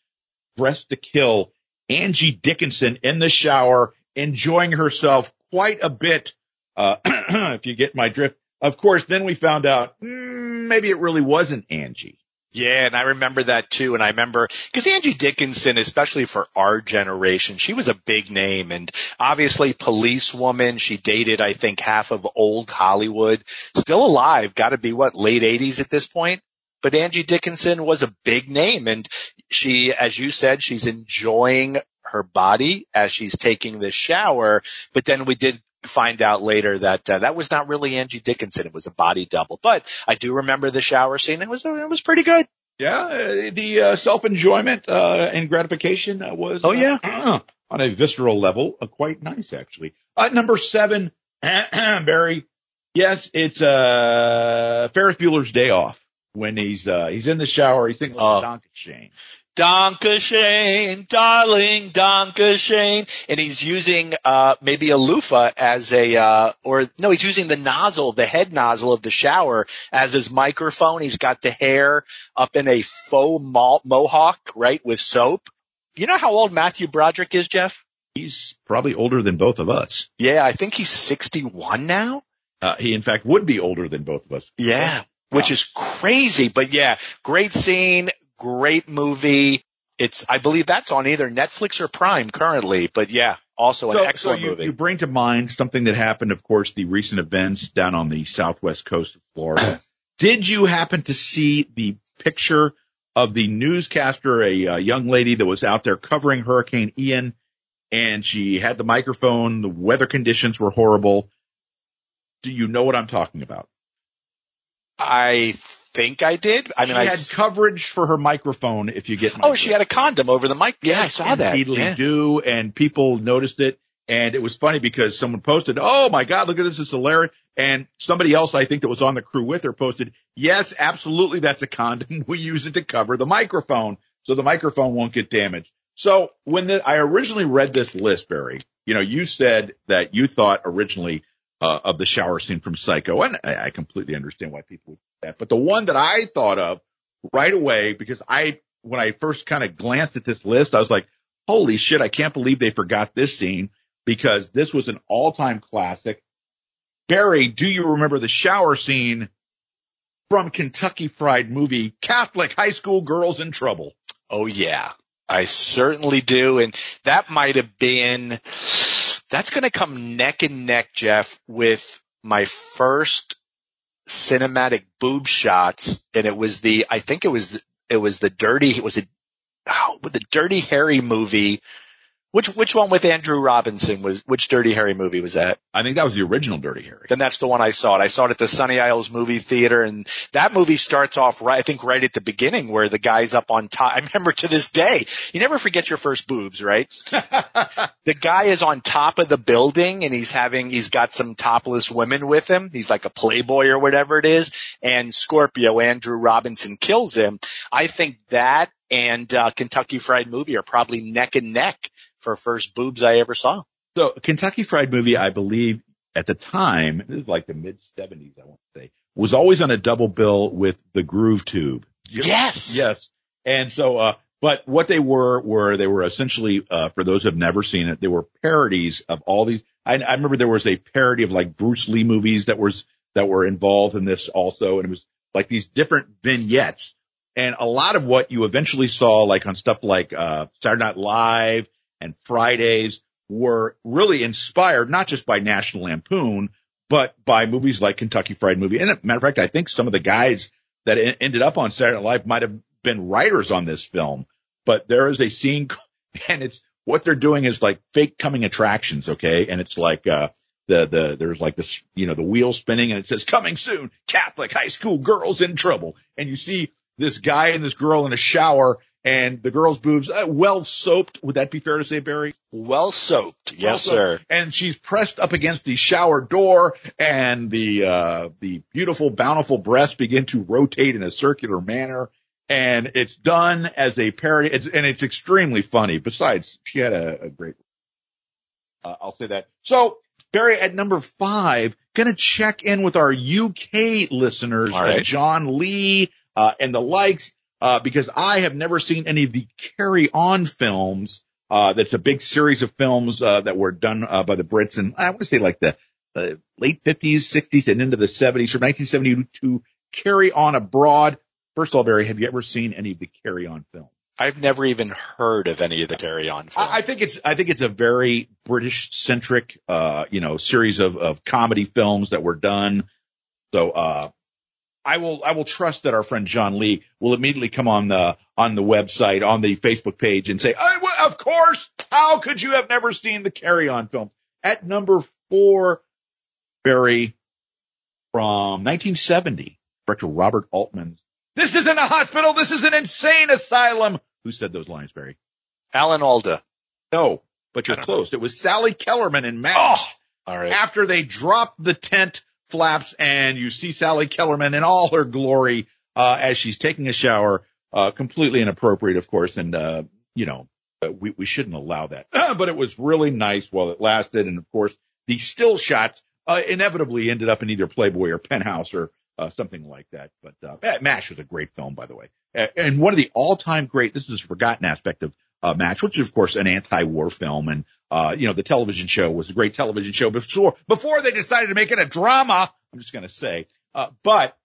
Dressed to Kill. Angie Dickinson in the shower, enjoying herself quite a bit. Uh, if you get my drift. Of course, then we found out mm, maybe it really wasn't Angie. Yeah, and I remember that too. And I remember because Angie Dickinson, especially for our generation, she was a big name and obviously police woman. She dated, I think, half of old Hollywood. Still alive, got to be what late eighties at this point. But Angie Dickinson was a big name and she, as you said, she's enjoying her body as she's taking the shower. But then we did find out later that uh, that was not really Angie Dickinson. It was a body double. But I do remember the shower scene. It was it was pretty good. Yeah, uh, the uh, self enjoyment uh, and gratification was. Oh yeah, on a visceral level, uh, quite nice actually. Uh, number seven, Barry. Yes, it's uh Ferris Bueller's Day Off when he's uh he's in the shower. He thinks oh. Donkey Shane. Donka Shane, darling Danke Schoen. And he's using, uh, maybe a loofah as a, uh, or no, he's using the nozzle, the head nozzle of the shower as his microphone. He's got the hair up in a faux mo- mohawk, right, with soap. You know how old Matthew Broderick is, Jeff? He's probably older than both of us. Yeah, I think he's 61 now. Uh, he in fact would be older than both of us. Yeah. Which wow. is crazy, but yeah, great scene, great movie. It's, I believe that's on either Netflix or Prime currently, but yeah, also an excellent so you, movie. You bring to mind something that happened, of course, the recent events down on the southwest coast of Florida. Did you happen to see the picture of the newscaster, a, a young lady that was out there covering Hurricane Ian and she had the microphone. The weather conditions were horrible. Do you know what I'm talking about? I think I did. I mean, she I had coverage for her microphone. If you get my oh, she had a condom over the mic. Yeah, I saw that. Yeah. do, and people noticed it. And it was funny because someone posted, "Oh my God, look at this! It's hilarious!" And somebody else, I think that was on the crew with her, posted, "Yes, absolutely, that's a condom. We use it to cover the microphone, so the microphone won't get damaged." So when the, I originally read this list, Barry, you know, you said that you thought originally uh, of the shower scene from Psycho, and I, I completely understand why people would that. But the one that I thought of right away, because I, when I first kind of glanced at this list, I was like, holy shit, I can't believe they forgot this scene because this was an all-time classic. Barry, do you remember the shower scene from Kentucky Fried Movie, Catholic High School Girls in Trouble? Oh yeah, I certainly do. And that might have been, that's going to come neck and neck, Jeff, with my first cinematic boob shots. And it was the, I think it was, it was the dirty, it was a, oh, the Dirty Harry movie. Which, which one with Andrew Robinson was, which Dirty Harry movie was that? I think that was the original Dirty Harry. Then that's the one I saw it. I saw it at the Sunny Isles movie theater and that movie starts off right, I think right at the beginning where the guy's up on top. I remember to this day, you never forget your first boobs, right? the guy is on top of the building and he's having, he's got some topless women with him. He's like a playboy or whatever it is. And Scorpio, Andrew Robinson kills him. I think that and uh, Kentucky Fried Movie are probably neck and neck for first boobs I ever saw. So Kentucky Fried Movie, I believe at the time, this is like the mid seventies, I want to say, was always on a double bill with the Groove Tube. Yes. Yes. And so, uh, but what they were, were they were essentially, uh, for those who have never seen it, they were parodies of all these. I, I remember there was a parody of like Bruce Lee movies that was, that were involved in this also. And it was like these different vignettes and a lot of what you eventually saw like on stuff like, uh, Saturday Night Live and Fridays were really inspired not just by National Lampoon, but by movies like Kentucky Fried Movie. And matter of fact, I think some of the guys that ended up on Saturday Night Live might have been writers on this film, but there is a scene and it's what they're doing is like fake coming attractions. Okay. And it's like, uh, the, the, there's like this, you know, the wheel spinning and it says coming soon, Catholic high school girls in trouble. And you see this guy and this girl in a shower and the girl's boobs uh, well soaped. Would that be fair to say, Barry? Well soaped. Yes, well sir. And she's pressed up against the shower door and the, uh, the beautiful, bountiful breasts begin to rotate in a circular manner. And it's done as a parody. It's, and it's extremely funny. Besides, she had a, a great, uh, I'll say that. So Barry at number five, gonna check in with our UK listeners, right. John Lee, uh, and the likes uh, because I have never seen any of the Carry On films. Uh, that's a big series of films, uh, that were done, uh, by the Brits and I want to say like the, late 50s, 60s and into the 70s from 1972 to Carry On Abroad. First of all, Barry, have you ever seen any of the Carry On films? I've never even heard of any of the Carry On films. I, I think it's, I think it's a very British centric, uh, you know, series of, of comedy films that were done. So, uh, I will I will trust that our friend John Lee will immediately come on the on the website on the Facebook page and say, well, "Of course, how could you have never seen the Carry On film?" At number four, Barry from 1970, director Robert Altman. This isn't a hospital. This is an insane asylum. Who said those lines, Barry? Alan Alda. No, but you're close. Know. It was Sally Kellerman and MASH. Oh, all right. After they dropped the tent flaps and you see Sally Kellerman in all her glory, uh, as she's taking a shower, uh, completely inappropriate, of course. And, uh, you know, uh, we, we shouldn't allow that, but it was really nice while it lasted. And of course, the still shots, uh, inevitably ended up in either Playboy or Penthouse or, uh, something like that. But, uh, MASH was a great film, by the way. And one of the all time great, this is a forgotten aspect of, uh, MASH, which is of course an anti-war film. And, uh, you know, the television show was a great television show before, before they decided to make it a drama. I'm just going to say, uh, but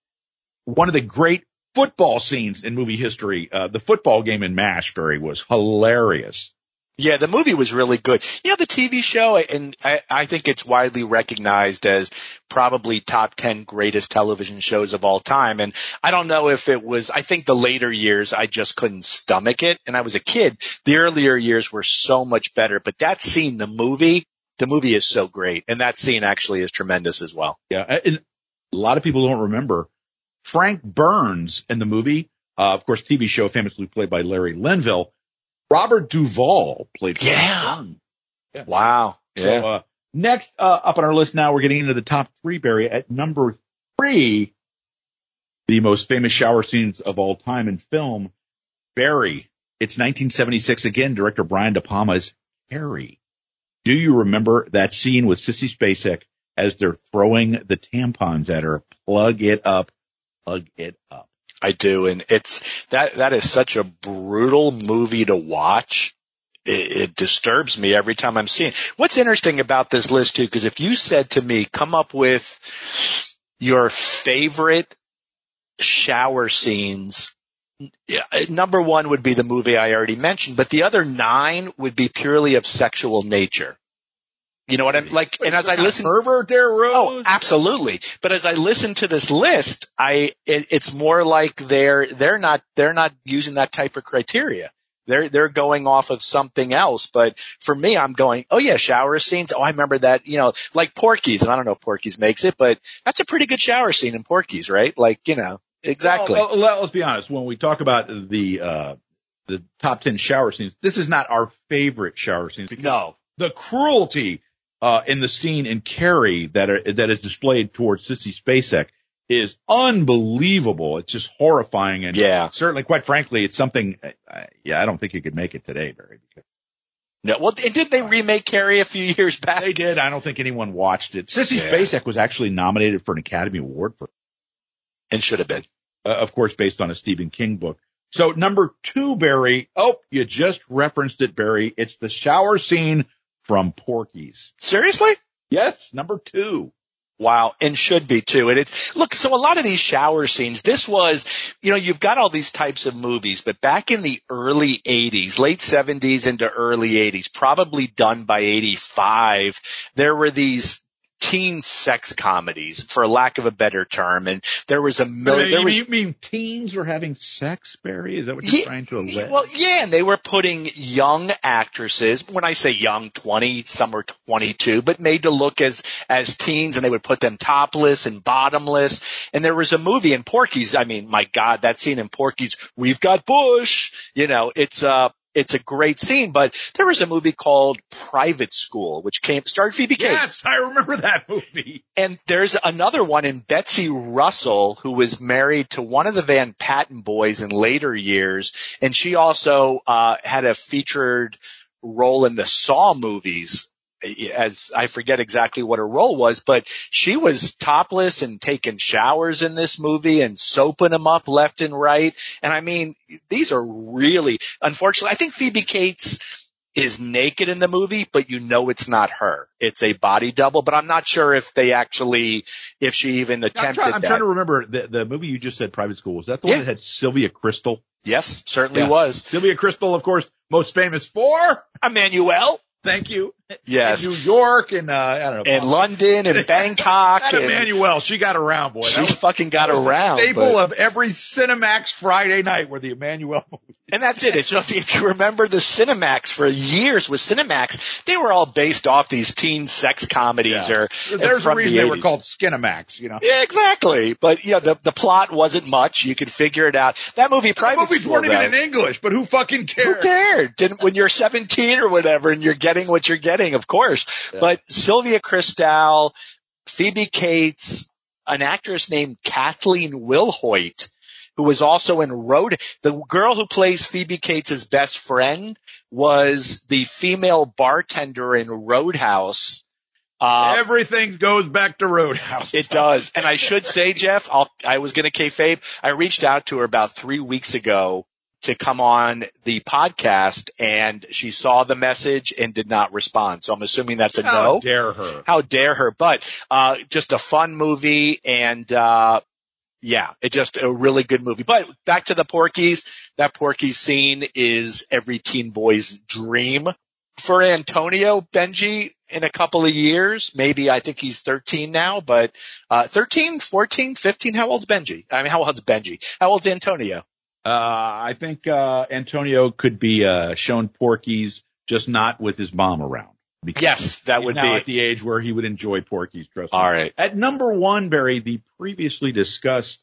one of the great football scenes in movie history, uh, the football game in Mashbury was hilarious. Yeah, the movie was really good. You know, the TV show, and I, I think it's widely recognized as probably top 10 greatest television shows of all time. And I don't know if it was, I think the later years, I just couldn't stomach it. And I was a kid. The earlier years were so much better, but that scene, the movie, the movie is so great. And that scene actually is tremendous as well. Yeah. And a lot of people don't remember Frank Burns in the movie. Uh, of course, TV show famously played by Larry Linville Robert Duvall played. Yeah. yeah. Wow. Yeah. Uh, next uh, up on our list now, we're getting into the top three, Barry. At number three, the most famous shower scenes of all time in film, Barry. It's 1976 again, director Brian De Palma's Carrie. Do you remember that scene with Sissy Spacek as they're throwing the tampons at her? Plug it up, plug it up. I do. And it's that, that is such a brutal movie to watch. It, it disturbs me every time I'm seeing. What's interesting about this list too, because if you said to me, come up with your favorite shower scenes number one would be the movie I already mentioned, but the other nine would be purely of sexual nature. You know what I'm like? and as I listen, pervert there, Rose. Oh, absolutely. But as I listen to this list, I it, it's more like they're they're not they're not using that type of criteria. They're they're going off of something else. But for me, I'm going, oh yeah, shower scenes. Oh, I remember that. You know, like Porky's, and I don't know if Porky's makes it, but that's a pretty good shower scene in Porky's, right? Like you know, exactly. Well, well, let's be honest. When we talk about the uh, the top ten shower scenes, this is not our favorite shower scenes. no, the cruelty uh, in the scene in Carrie that are, that is displayed towards Sissy Spacek is unbelievable. It's just horrifying, and Yeah. certainly, quite frankly, it's something. Uh, yeah, I don't think you could make it today, Barry. Because no. Well, did they remake Carrie a few years back? they did. I don't think anyone watched it. Sissy Yeah. Spacek was actually nominated for an Academy Award for, and should have been. uh, of course, based on a Stephen King book. So number two, Barry. Oh, you just referenced it, Barry. It's the shower scene from Porky's. Seriously? Yes, number two. Wow, and should be too. And it's look, so a lot of these shower scenes, this was, you know, you've got all these types of movies, but back in the early 80s, late 70s into early 80s, probably done by 85, there were these teen sex comedies, for lack of a better term, and there was a You million. There mean, was, you mean teens were having sex, Barry? Is that what you're Yeah, trying to allege? Well, yeah, and they were putting young actresses, when I say young, 20, some were 22, but made to look as, as teens and they would put them topless and bottomless. And there was a movie in Porky's. I mean, my God, that scene in Porky's, we've got Bush, you know, it's, uh, it's a great scene, but there was a movie called Private School, which came, starred Phoebe Cates. yes, I remember that movie. And there's another one in Betsy Russell who was married to one of the Van Patten boys in later years. And she also, uh, had a featured role in the Saw movies as I forget exactly what her role was, but she was topless and taking showers in this movie and soaping them up left and right. And I mean, these are really, unfortunately, I think Phoebe Cates is naked in the movie, but you know it's not her. It's a body double, but I'm not sure if they actually, if she even I'm, attempted try- I'm that. trying to remember the, the movie you just said, Private School. Was that the Yeah. one that had Sylvia Kristel? yes, certainly Yeah. was. Sylvia Kristel, of course, most famous for. Emmanuelle. Thank you. Yes. In New York and uh, I don't know. And London and Bangkok. And Emmanuelle, she got around, boy. she fucking got the around. staple but- of every Cinemax Friday night were the Emmanuelle movies. And that's it. It's, if, if you remember the Cinemax for years with Cinemax, they were all based off these teen sex comedies Yeah. or There's a from the reason they were called Skinemax, you know. Yeah, exactly. But you know, the the plot wasn't much. You could figure it out. That movie, The Private movies School, weren't even though, in English, but who fucking who cared? cared? Didn't when you're 17 or whatever, and you're getting what you're getting, of course. Yeah. But Sylvia Kristel, Phoebe Cates, an actress named Kathleen Wilhoit, who was also in Road. The girl who plays Phoebe Cates' best friend was the female bartender in Roadhouse. Uh, Everything goes back to Roadhouse. it does. And I should say, Jeff, I'll, I was going to kayfabe. I reached out to her about three weeks ago to come on the podcast and she saw the message and did not respond. So I'm assuming that's a How no. How dare her? How dare her? But, uh, just a fun movie and, uh, yeah, it just a really good movie. But back to the Porky's. That Porky's scene is every teen boy's dream. For Antonio Benji in a couple of years, maybe I think he's 13 now, but, uh, 13, 14, 15, how old's Benji? I mean, how old's Benji? How old's Antonio? Uh, I think, uh, Antonio could be, uh, shown Porky's, just not with his mom around. Because Yes, that would now be. at the age where he would enjoy Porky's, trust me. All right. At number one, Barry, the previously discussed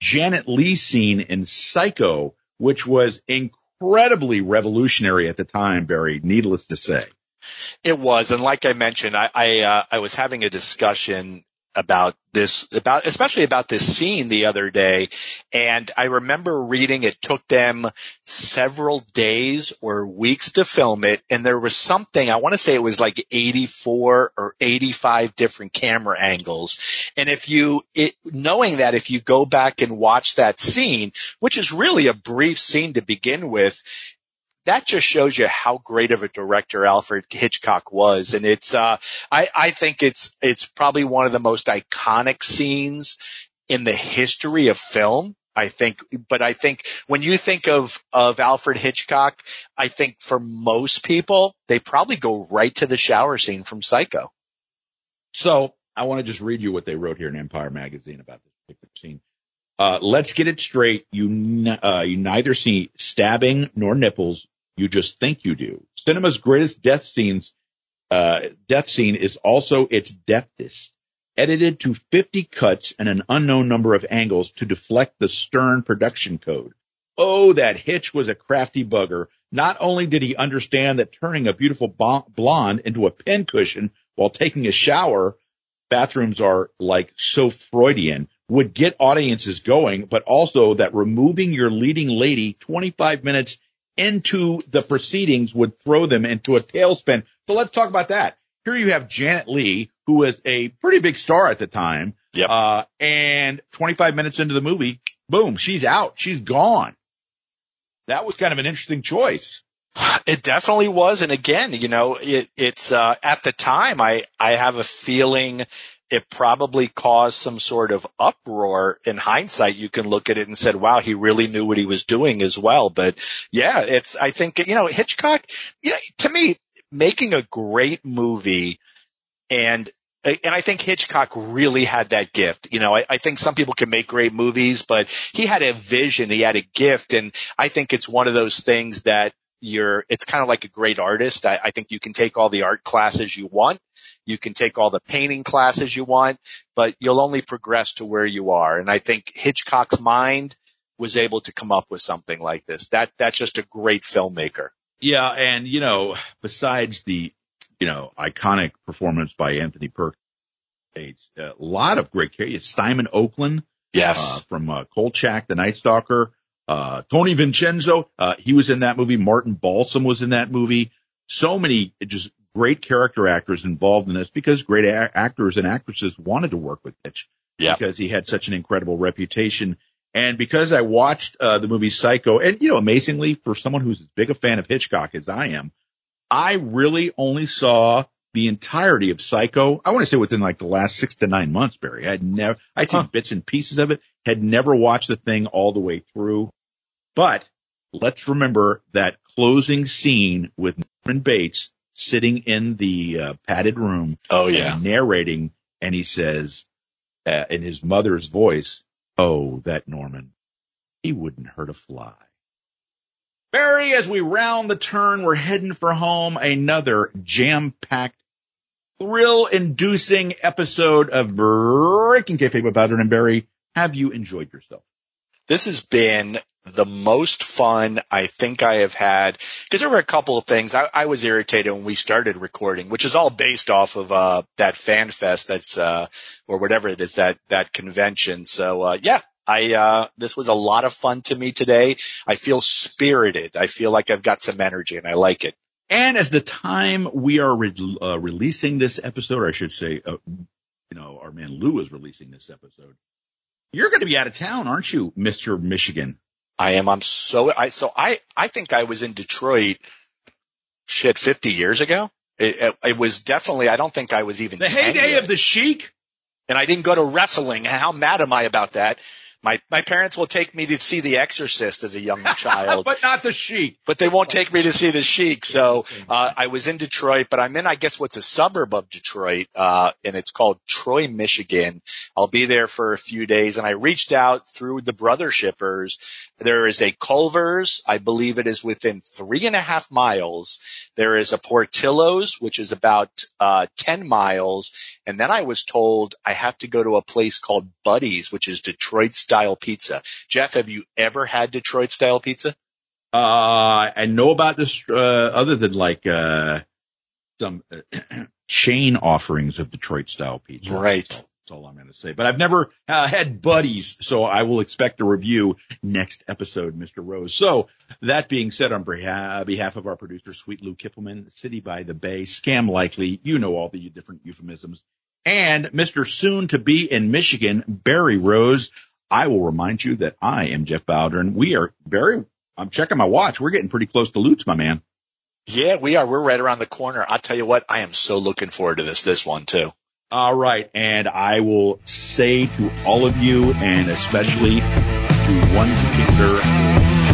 Janet Leigh scene in Psycho, which was incredibly revolutionary at the time, Barry, needless to say. It was, and like I mentioned, I I, uh, I was having a discussion about this, about especially about this scene the other day, and I remember reading it took them several days or weeks to film it, and there was something I want to say it was like 84 or 85 different camera angles, and if you it, knowing that if you go back and watch that scene, which is really a brief scene to begin with, that just shows you how great of a director Alfred Hitchcock was. And it's, uh, I, I think it's, it's probably one of the most iconic scenes in the history of film. I think, but I think when you think of, of Alfred Hitchcock, I think for most people, they probably go right to the shower scene from Psycho. So I want to just read you what they wrote here in Empire magazine about this particular scene. Uh, let's get it straight. You, uh, you neither see stabbing nor nipples, You just think you do. Cinema's greatest death scenes, uh, death scene is also its deftest. Edited to 50 cuts and an unknown number of angles to deflect the stern production code. Oh, that Hitch was a crafty bugger. Not only did he understand that turning a beautiful blonde into a pincushion while taking a shower, bathrooms are like so Freudian, would get audiences going, but also that removing your leading lady 25 minutes into the proceedings would throw them into a tailspin. So let's talk about that. Here you have Janet Leigh, who was a pretty big star at the time. Yep. Uh, and 25 minutes into the movie, boom, she's out. She's gone that was kind of an interesting choice. It definitely was. And again, you know, it, it's, uh, at the time, I, I have a feeling it probably caused some sort of uproar in hindsight. You can look at it and said, wow, he really knew what he was doing as well. But yeah, it's, I think, you know, Hitchcock, you know, to me, making a great movie and and I think Hitchcock really had that gift. You know, I, I, think some people can make great movies, but he had a vision, he had a gift, and I think it's one of those things that you're, it's kind of like a great artist. I, I think you can take all the art classes you want. You can take all the painting classes you want, but you'll only progress to where you are. And I think Hitchcock's mind was able to come up with something like this. That, that's just a great filmmaker. Yeah. And, you know, besides the you know, iconic performance by Anthony Perkins. A lot of great characters. Simon Oakland. Yes. Uh, from, uh, Kolchak, the Night Stalker. Uh, Tony Vincenzo, uh, he was in that movie. Martin Balsam was in that movie. So many just great character actors involved in this because great a- actors and actresses wanted to work with Hitch. Yeah. Because he had such an incredible reputation. And because I watched, uh, the movie Psycho and, you know, amazingly for someone who's as big a fan of Hitchcock as I am, I really only saw the entirety of Psycho. I want to say within like the last six to nine months, Barry. I had never, I'd seen huh. bits and pieces of it, had never watched the thing all the way through. But let's remember that closing scene with Norman Bates sitting in the uh, padded room. Oh yeah. narrating and he says, uh, in his mother's voice, Oh, that Norman, he wouldn't hurt a fly. Barry, as we round the turn, we're heading for home. Another jam-packed, thrill-inducing episode of Breaking Kayfabe with Bowden and Barry. Have you enjoyed yourself? This has been the most fun I think I have had because there were a couple of things I, I, was irritated when we started recording, which is all based off of uh, that fan fest that's uh, or whatever it is that that convention. So uh, yeah, I, uh, this was a lot of fun to me today. I feel spirited. I feel like I've got some energy and I like it. And as the time we are re- uh, releasing this episode, or I should say, uh, you know, our man Lou is releasing this episode. You're going to be out of town, aren't you, Mr. Michigan? I am. I'm so, I, so I, I think I was in Detroit shit 50 years ago. It, it, it was definitely, I don't think I was even the heyday yet. of the Sheik. And I didn't go to wrestling. How mad am I about that? My my parents will take me to see The Exorcist as a young child, but not the Sheik. But they won't take me to see the Sheik. So uh, I was in Detroit, but I'm in I guess what's a suburb of Detroit, uh, and it's called Troy, Michigan. I'll be there for a few days, and I reached out through the brother shippers. There is a Culver's, I believe it is within three and a half miles. There is a Portillo's, which is about uh, ten miles, and then I was told I have to go to a place called Buddy's, which is Detroit style pizza. Jeff, have you ever had Detroit style pizza? Uh, I know about this, uh, other than like, uh, some uh, chain offerings of Detroit style pizza. Right. All, I'm going to say. But I've never uh, had Buddy's, so I will expect a review next episode, Mr. Rose. So that being said, on behalf of our producer, Sweet Lou Kippelman, City by the Bay, Scam Likely, you know all the different euphemisms, and Mr. Soon to be in Michigan, Barry Rose. I will remind you that I am Jeff Bowden. We are very, I'm checking my watch. We're getting pretty close to Lutz, my man. Yeah, we are. We're right around the corner. I'll tell you what, I am so looking forward to this, this one too. All right. And I will say to all of you and especially to one particular